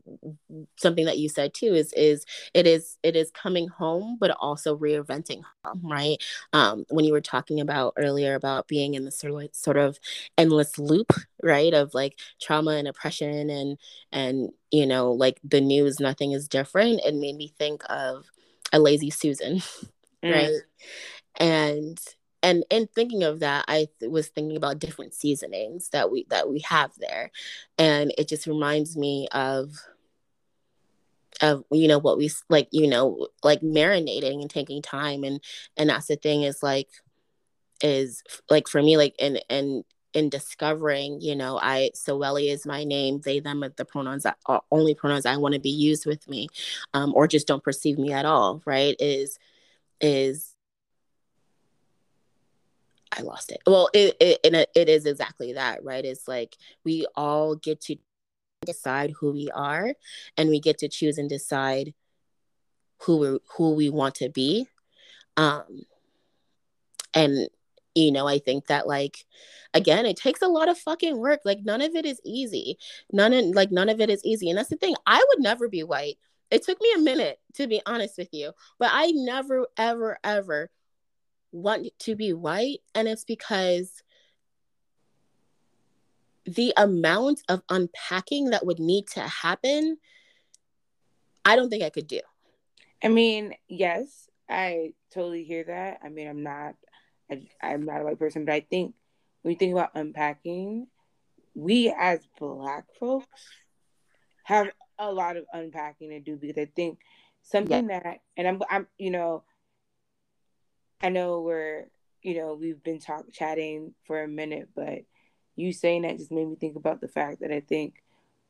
something that you said too is is it is it is coming home but also reinventing home right um when you were talking about earlier about being in the sort of sort of endless loop right of like trauma and oppression and and you know like the news nothing is different it made me think of a lazy susan mm. right and and in thinking of that i th- was thinking about different seasonings that we that we have there. And it just reminds me of of you know what we like you know like marinating and taking time. And and that's the thing is like is like for me like and and in discovering you know i Soeli is my name. They them are the pronouns that are only pronouns i want to be used with me um, or just don't perceive me at all right is is I lost it. Well, it, it it, is exactly that, right? It's like we all get to decide who we are, and we get to choose and decide who we who we want to be. Um, and you know, I think that like again, it takes a lot of fucking work. Like none of it is easy. None of like none of it is easy, and that's the thing. I would never be white. It took me a minute to be honest with you, but I never, ever, ever want to be white and it's because the amount of unpacking that would need to happen i don't think i could do i mean yes i totally hear that i mean i'm not I, i'm not a white person but i think when you think about unpacking we as black folks have a lot of unpacking to do because i think something yeah. that and i'm i'm you know I know we're, you know, we've been talk chatting for a minute, but you saying that just made me think about the fact that I think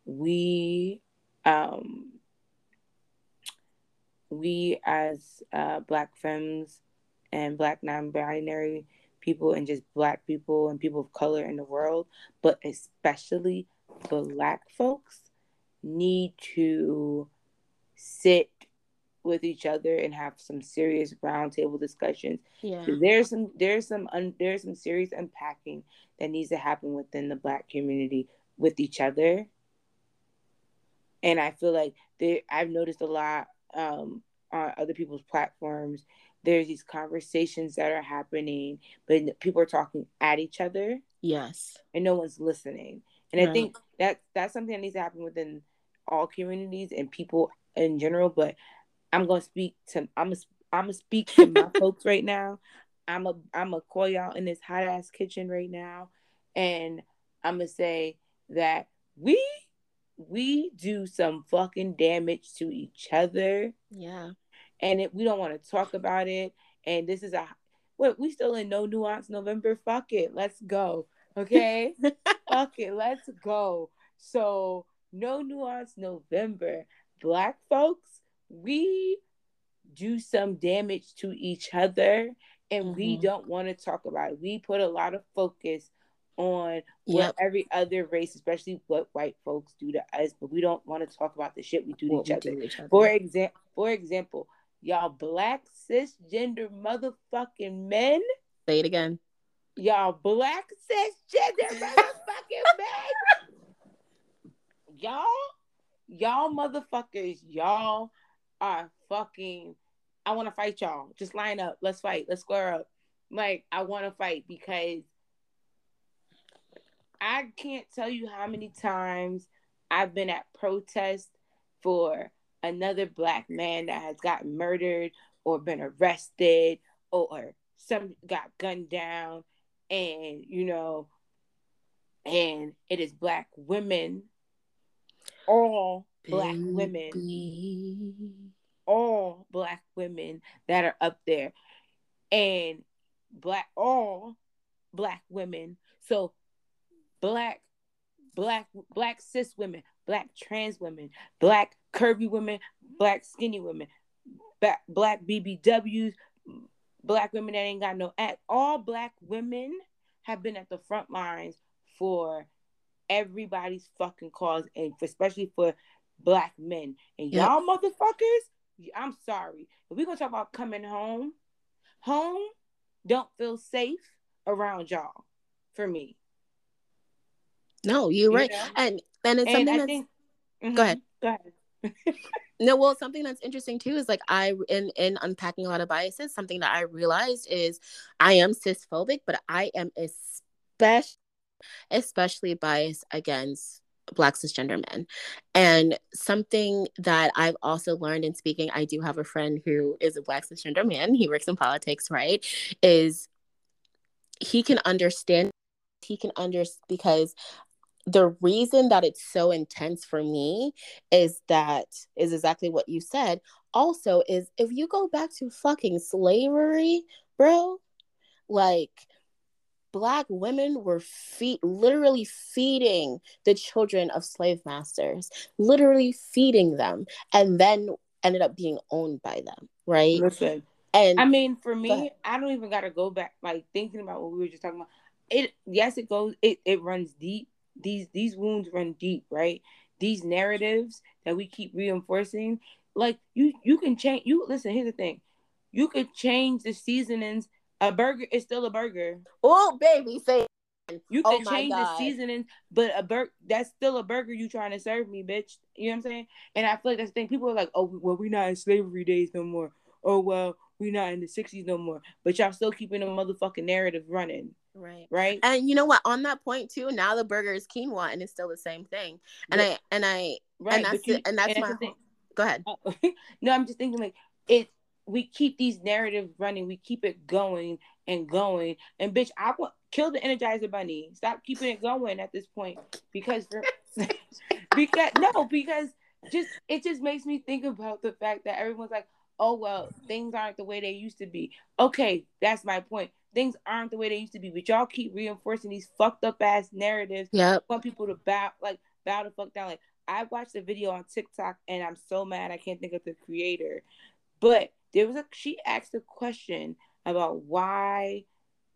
we, um, we as uh, Black femmes and Black non-binary people and just Black people and people of color in the world, but especially Black folks, need to sit with each other and have some serious roundtable discussions. Yeah. There's some there's some un, there's some serious unpacking that needs to happen within the black community with each other. And I feel like there I've noticed a lot um on other people's platforms. There's these conversations that are happening, but people are talking at each other. Yes. And no one's listening. And right. I think that that's something that needs to happen within all communities and people in general. But I'm gonna speak to I'm gonna I'm gonna speak to my folks right now. I'm a I'm a call y'all in this hot ass kitchen right now, and I'm gonna say that we we do some fucking damage to each other. Yeah. And it, we don't want to talk about it. And this is a what we still in no nuance November. Fuck it. Let's go. Okay. Fuck it. Let's go. So no nuance November. Black folks, we do some damage to each other and mm-hmm. we don't want to talk about it. We put a lot of focus on what yep. every other race, especially what white folks do to us, but we don't want to talk about the shit we do to, each, other. Do each other. For example, for example, y'all black cisgender motherfucking men. Say it again. Y'all black cisgender motherfucking men. Y'all, y'all motherfuckers, y'all are fucking. I want to fight y'all. Just line up. Let's fight. Let's square up. Like I want to fight because I can't tell you how many times I've been at protests for another black man that has gotten murdered or been arrested or some got gunned down and you know and it is black women all black Baby. women all black women that are up there and black all black women so black, black, black cis women, black trans women, black curvy women, black skinny women, black, black BBWs, black women that ain't got no act. All black women have been at the front lines for everybody's fucking cause, and especially for black men. And y'all motherfuckers, I'm sorry. If we're gonna talk about coming home, home don't feel safe around y'all for me. No, you're right. know? And and it's and something I that's think, mm-hmm, go ahead. Go ahead. no, well, something that's interesting too is like I in in unpacking a lot of biases, something that I realized is I am cisphobic, but I am especially especially biased against black cisgender men. And something that I've also learned in speaking, I do have a friend who is a black cisgender man. He works in politics, right? Is he can understand he can understand because the reason that it's so intense for me is that is exactly what you said. Also, is if you go back to fucking slavery, bro, like black women were feed literally feeding the children of slave masters, literally feeding them, and then ended up being owned by them, right? Listen. And I mean, for me, I don't even gotta go back like thinking about what we were just talking about. It yes, it goes it, it runs deep these these wounds run deep, right? These narratives that we keep reinforcing, like you you can change. You listen. Here's the thing, you could change the seasonings. A burger is still a burger. Oh, baby, say. You can oh change God. the seasonings, but a burger that's still a burger you trying to serve me, bitch. You know what I'm saying? And I feel like that's the thing. People are like, oh, well, we're not in slavery days no more. Oh, well, we're not in the 60s no more. But y'all still keeping the motherfucking narrative running. Right. Right. And you know what? On that point too, now the burger is quinoa and it's still the same thing. And I and I right, and that's you, the, and that's and my that's go ahead. No, I'm just thinking like it we keep these narratives running, we keep it going and going. And bitch, I want kill the energizer bunny. Stop keeping it going at this point. Because because no, because just it just makes me think about the fact that everyone's like, oh well, things aren't the way they used to be. Okay, that's my point things aren't the way they used to be. But y'all keep reinforcing these fucked up ass narratives. Yeah. Want people to bow like bow the fuck down. Like I watched a video on TikTok and I'm so mad I can't think of the creator. But there was a she asked a question about why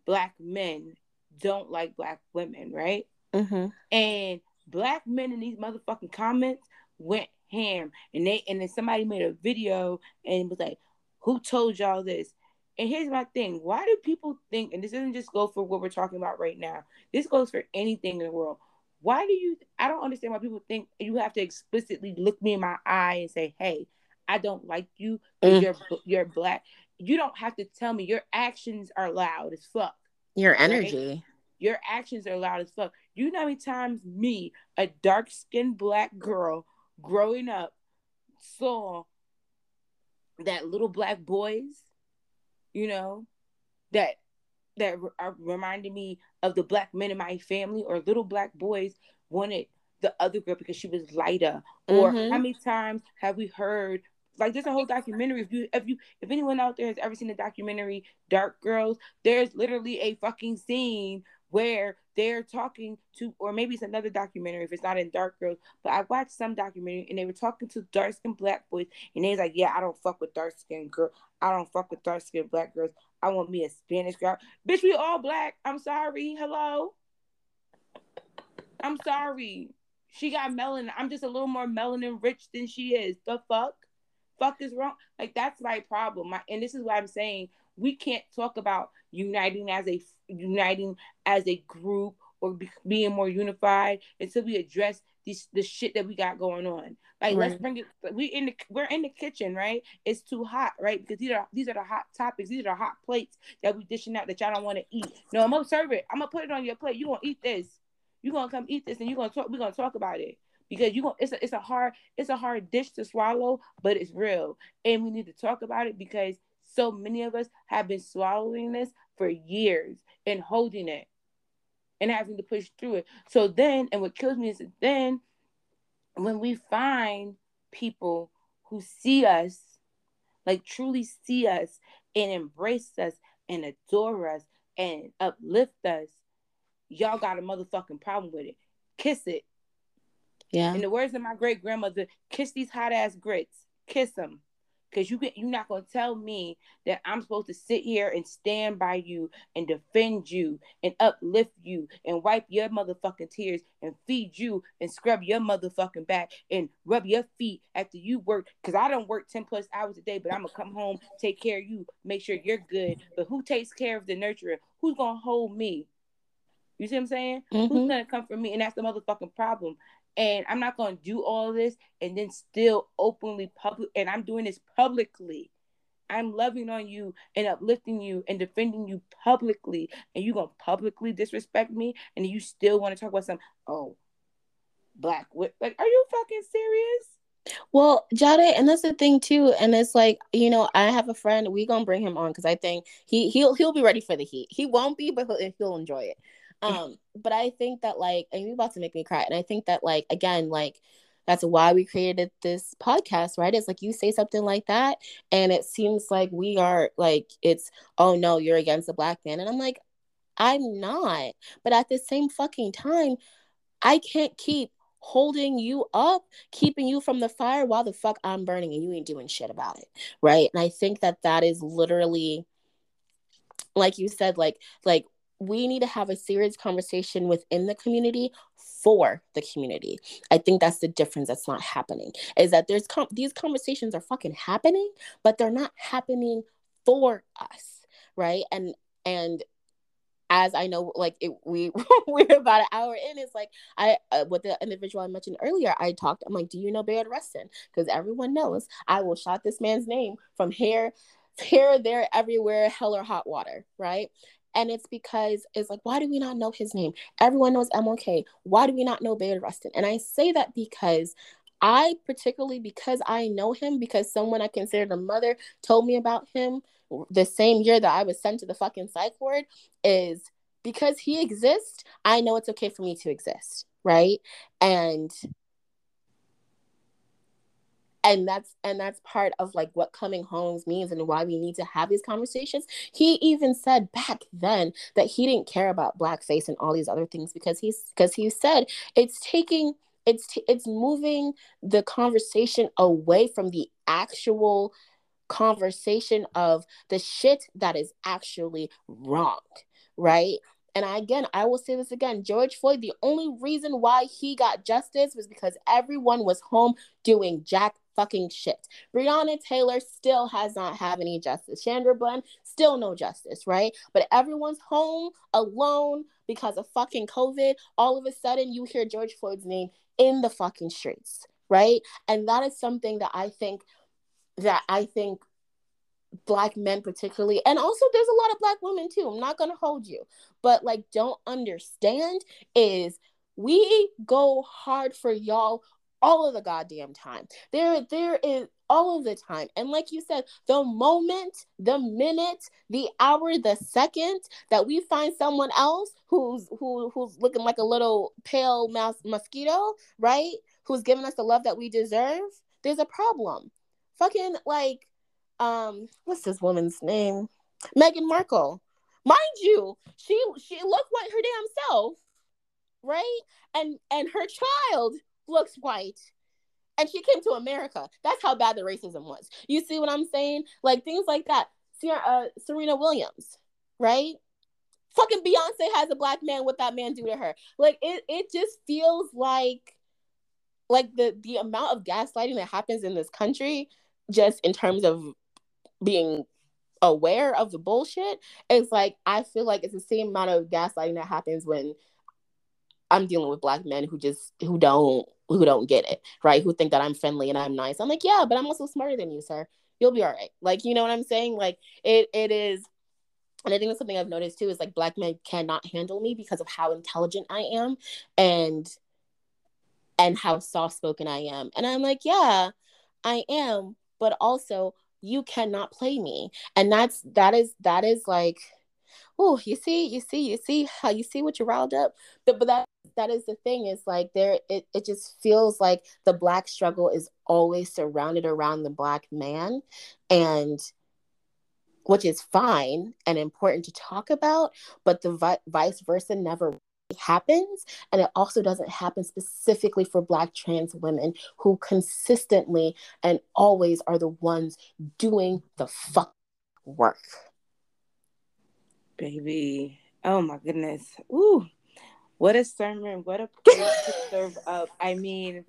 black men don't like black women, right? Mm-hmm. And black men in these motherfucking comments went ham, and they and then somebody made a video and was like, "Who told y'all this?" And here's my thing why do people think, and this doesn't just go for what we're talking about right now, this goes for anything in the world. Why do you, I don't understand why people think you have to explicitly look me in my eye and say, hey, I don't like you mm. you're you're black. You don't have to tell me. Your actions are loud as fuck. Your energy. Right? Your actions are loud as fuck. You know how many times me, a dark skinned black girl growing up, saw that little black boys, you know, that that are reminding me of the black men in my family or little black boys wanted the other girl because she was lighter or mm-hmm. how many times have we heard like there's a whole documentary if you if you if anyone out there has ever seen the documentary dark girls there's literally a fucking scene where they're talking to, or maybe it's another documentary if it's not in Dark Girls, but I watched some documentary and they were talking to dark skinned black boys, and they was like, Yeah, I don't fuck with dark skinned girl. I don't fuck with dark skinned black girls. I want me a Spanish girl. Bitch, we all black. I'm sorry. Hello. I'm sorry. She got melanin. I'm just a little more melanin rich than she is. The fuck? Fuck is wrong? Like that's my problem. My, and this is what I'm saying. We can't talk about uniting as a uniting as a group or be, being more unified until we address this the shit that we got going on. Like right. let's bring it. We in the we're in the kitchen, right? It's too hot, right? Because these are these are the hot topics. These are the hot plates that we dishing out that y'all don't want to eat. No, I'm gonna serve it. I'm gonna put it on your plate. You gonna eat this. You gonna come eat this, and you gonna talk. We're gonna talk about it because you gonna. It's a it's a hard it's a hard dish to swallow, but it's real, and we need to talk about it because so many of us have been swallowing this for years and holding it and having to push through it. So then, and what kills me is then when we find people who see us, like truly see us and embrace us and adore us and uplift us, y'all got a motherfucking problem with it. Kiss it. Yeah. In the words of my great grandmother, kiss these hot ass grits. Kiss them because you you're not gonna tell me that I'm supposed to sit here and stand by you and defend you and uplift you and wipe your motherfucking tears and feed you and scrub your motherfucking back and rub your feet after you work. Because I don't work 10 plus hours a day, but I'm gonna come home, take care of you, make sure you're good. But who takes care of the nurturer? Who's gonna hold me? You see what I'm saying? Mm-hmm. Who's gonna come for me? And that's the motherfucking problem. And I'm not going to do all this and then still openly public. And I'm doing this publicly. I'm loving on you and uplifting you and defending you publicly. And you going to publicly disrespect me. And you still want to talk about some, oh, black. wit Like, are you fucking serious? Well, Jada, and that's the thing too. And it's like, you know, I have a friend. We gonna bring him on because I think he he'll he'll be ready for the heat. He won't be, but he'll, he'll enjoy it. Um, but I think that like, and you're about to make me cry. And I think that like, again, like that's why we created this podcast, right? It's like you say something like that, and it seems like we are like it's oh no, you're against the black man, and I'm like, I'm not. But at the same fucking time, I can't keep holding you up, keeping you from the fire while the fuck I'm burning and you ain't doing shit about it, right? And I think that that is literally like you said like like we need to have a serious conversation within the community for the community. I think that's the difference that's not happening. Is that there's com- these conversations are fucking happening, but they're not happening for us, right? And and as I know, like it, we we're about an hour in. It's like I uh, with the individual I mentioned earlier. I talked. I'm like, do you know Bayard Rustin? Because everyone knows I will shout this man's name from here, here, there, everywhere, hell or hot water, right? And it's because it's like, why do we not know his name? Everyone knows MLK. Why do we not know Bayard Rustin? And I say that because I particularly because I know him because someone I considered a mother told me about him the same year that I was sent to the fucking psych ward is because he exists, I know it's okay for me to exist, right? And and that's and that's part of like what coming homes means and why we need to have these conversations. He even said back then that he didn't care about blackface and all these other things because he's because he said it's taking it's t- it's moving the conversation away from the actual conversation of the shit that is actually wrong right and I, again, I will say this again George Floyd, the only reason why he got justice was because everyone was home doing jack fucking shit. Breonna Taylor still has not have any justice. Sandra Bland still no justice, right? But everyone's home alone because of fucking COVID. All of a sudden, you hear George Floyd's name in the fucking streets, right? And that is something that I think that I think black men particularly and also there's a lot of black women too i'm not going to hold you but like don't understand is we go hard for y'all all of the goddamn time. There there is all of the time and like you said the moment the minute the hour the second that we find someone else who's who who's looking like a little pale mouse mosquito right who's giving us the love that we deserve there's a problem. Fucking like um what's this woman's name? Meghan Markle. Mind you, she she looked like her damn self, right? And and her child looks white. And she came to America. That's how bad the racism was. You see what I'm saying? Like things like that. Uh, Serena Williams, right? Fucking Beyonce has a black man. What that man do to her? Like it. It just feels like, like the the amount of gaslighting that happens in this country, just in terms of being aware of the bullshit it's like i feel like it's the same amount of gaslighting that happens when i'm dealing with black men who just who don't who don't get it right? Who think that i'm friendly and i'm nice. I'm like yeah but i'm also smarter than you sir. You'll be all right. Like you know what i'm saying? Like it it is and i think that's something i've noticed too is like black men cannot handle me because of how intelligent i am and and how soft spoken i am. And i'm like yeah i am but also you cannot play me. And that's that is that is like oh you see you see you see how you see what you riled up? But, but that that is the thing is like there it, it just feels like the black struggle is always surrounded around the black man and which is fine and important to talk about but the vi- vice versa never happens and it also doesn't happen specifically for black trans women who consistently and always are the ones doing the fuck work. Baby. Oh my goodness. Ooh. What a sermon. What a place to serve up. I mean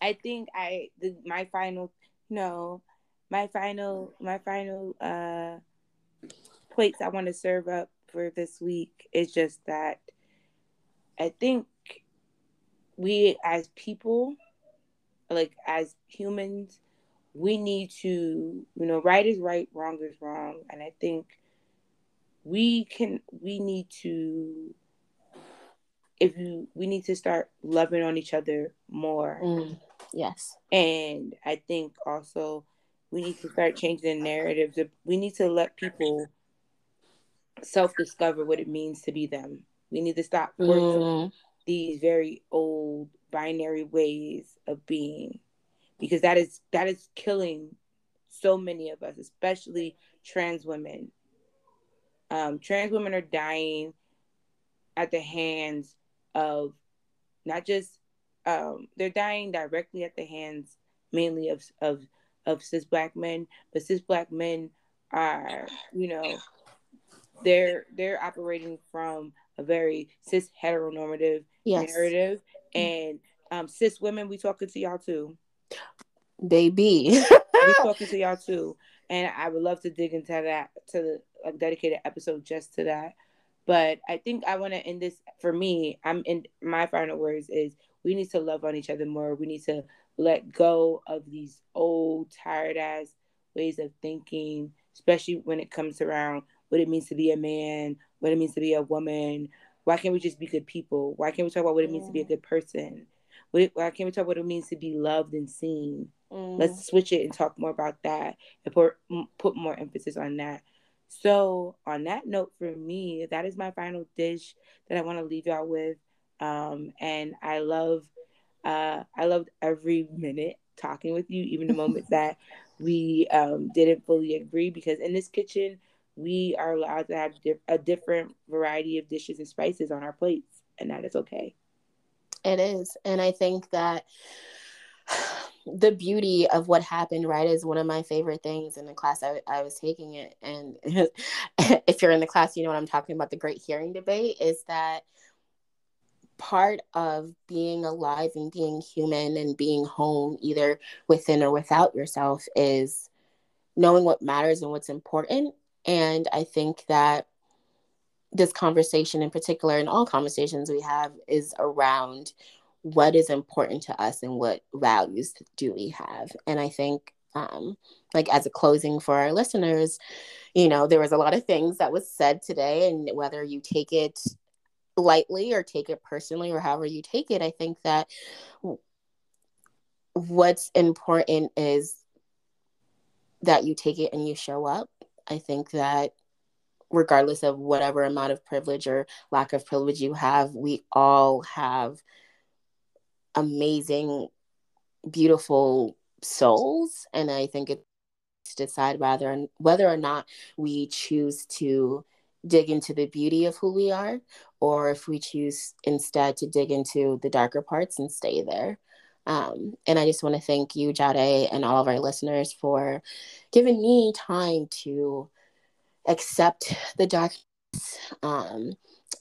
i think i the, my final no my final my final uh plates i want to serve up for this week is just that I think we as people, like as humans, we need to, you know, right is right, wrong is wrong. And I think we can, we need to, if you, we need to start loving on each other more. Mm, yes. And I think also we need to start changing the narratives. We need to let people self discover what it means to be them. We need to stop mm. these very old binary ways of being because that is that is killing so many of us, especially trans women. Um, trans women are dying at the hands of not just um, they're dying directly at the hands mainly of of of cis black men, but cis black men are you know they're they're operating from a very cis heteronormative yes. narrative. And um, cis women, we talking to y'all too. Baby. we talking to y'all too. And I would love to dig into that to the a dedicated episode just to that. But I think I want to end this for me. I'm in my final words is we need to love on each other more. We need to let go of these old, tired ass ways of thinking, especially when it comes around what it means to be a man, what it means to be a woman. Why can't we just be good people? Why can't we talk about what it means to be a good person? Why can't we talk about what it means to be loved and seen? Mm. Let's switch it and talk more about that and put put more emphasis on that. So, on that note, for me, that is my final dish that I want to leave y'all with. Um, and I love, uh, I loved every minute talking with you, even the moments that we um, didn't fully agree. Because in this kitchen, we are allowed to have a different variety of dishes and spices on our plates, and that is okay. It is. And I think that the beauty of what happened, right, is one of my favorite things in the class I, I was taking it. And if you're in the class, you know what I'm talking about the great hearing debate is that part of being alive and being human and being home, either within or without yourself, is knowing what matters and what's important and I think that this conversation in particular, and all conversations we have, is around what is important to us and what values do we have. And I think um, like as a closing for our listeners, you know, there was a lot of things that was said today, and whether you take it lightly or take it personally or however you take it, I think that what's important is that you take it and you show up. I think that regardless of whatever amount of privilege or lack of privilege you have, we all have amazing, beautiful souls. And I think it's decide whether whether or not we choose to dig into the beauty of who we are or if we choose instead to dig into the darker parts and stay there. Um, and I just want to thank you, Jade, and all of our listeners for giving me time to accept the darkness um,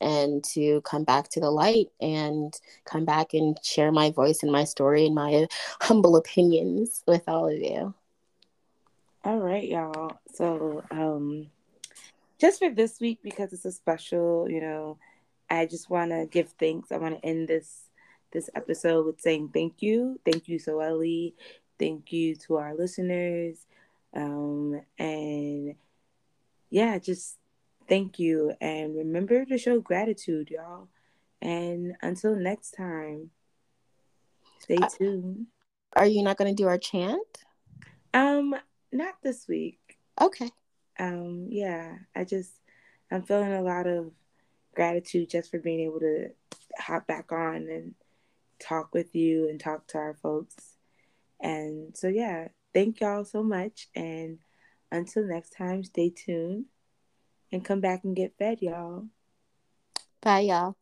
and to come back to the light and come back and share my voice and my story and my humble opinions with all of you. All right, y'all. So, um, just for this week, because it's a special, you know, I just want to give thanks. I want to end this this episode with saying thank you, thank you, Soeli, thank you to our listeners, um, and yeah, just thank you. And remember to show gratitude, y'all. And until next time, stay uh, tuned. Are you not going to do our chant? Um, not this week. Okay. Um, yeah, I just I'm feeling a lot of gratitude just for being able to hop back on and talk with you and talk to our folks. And so yeah, thank y'all so much and until next time, stay tuned and come back and get fed, y'all. Bye, y'all.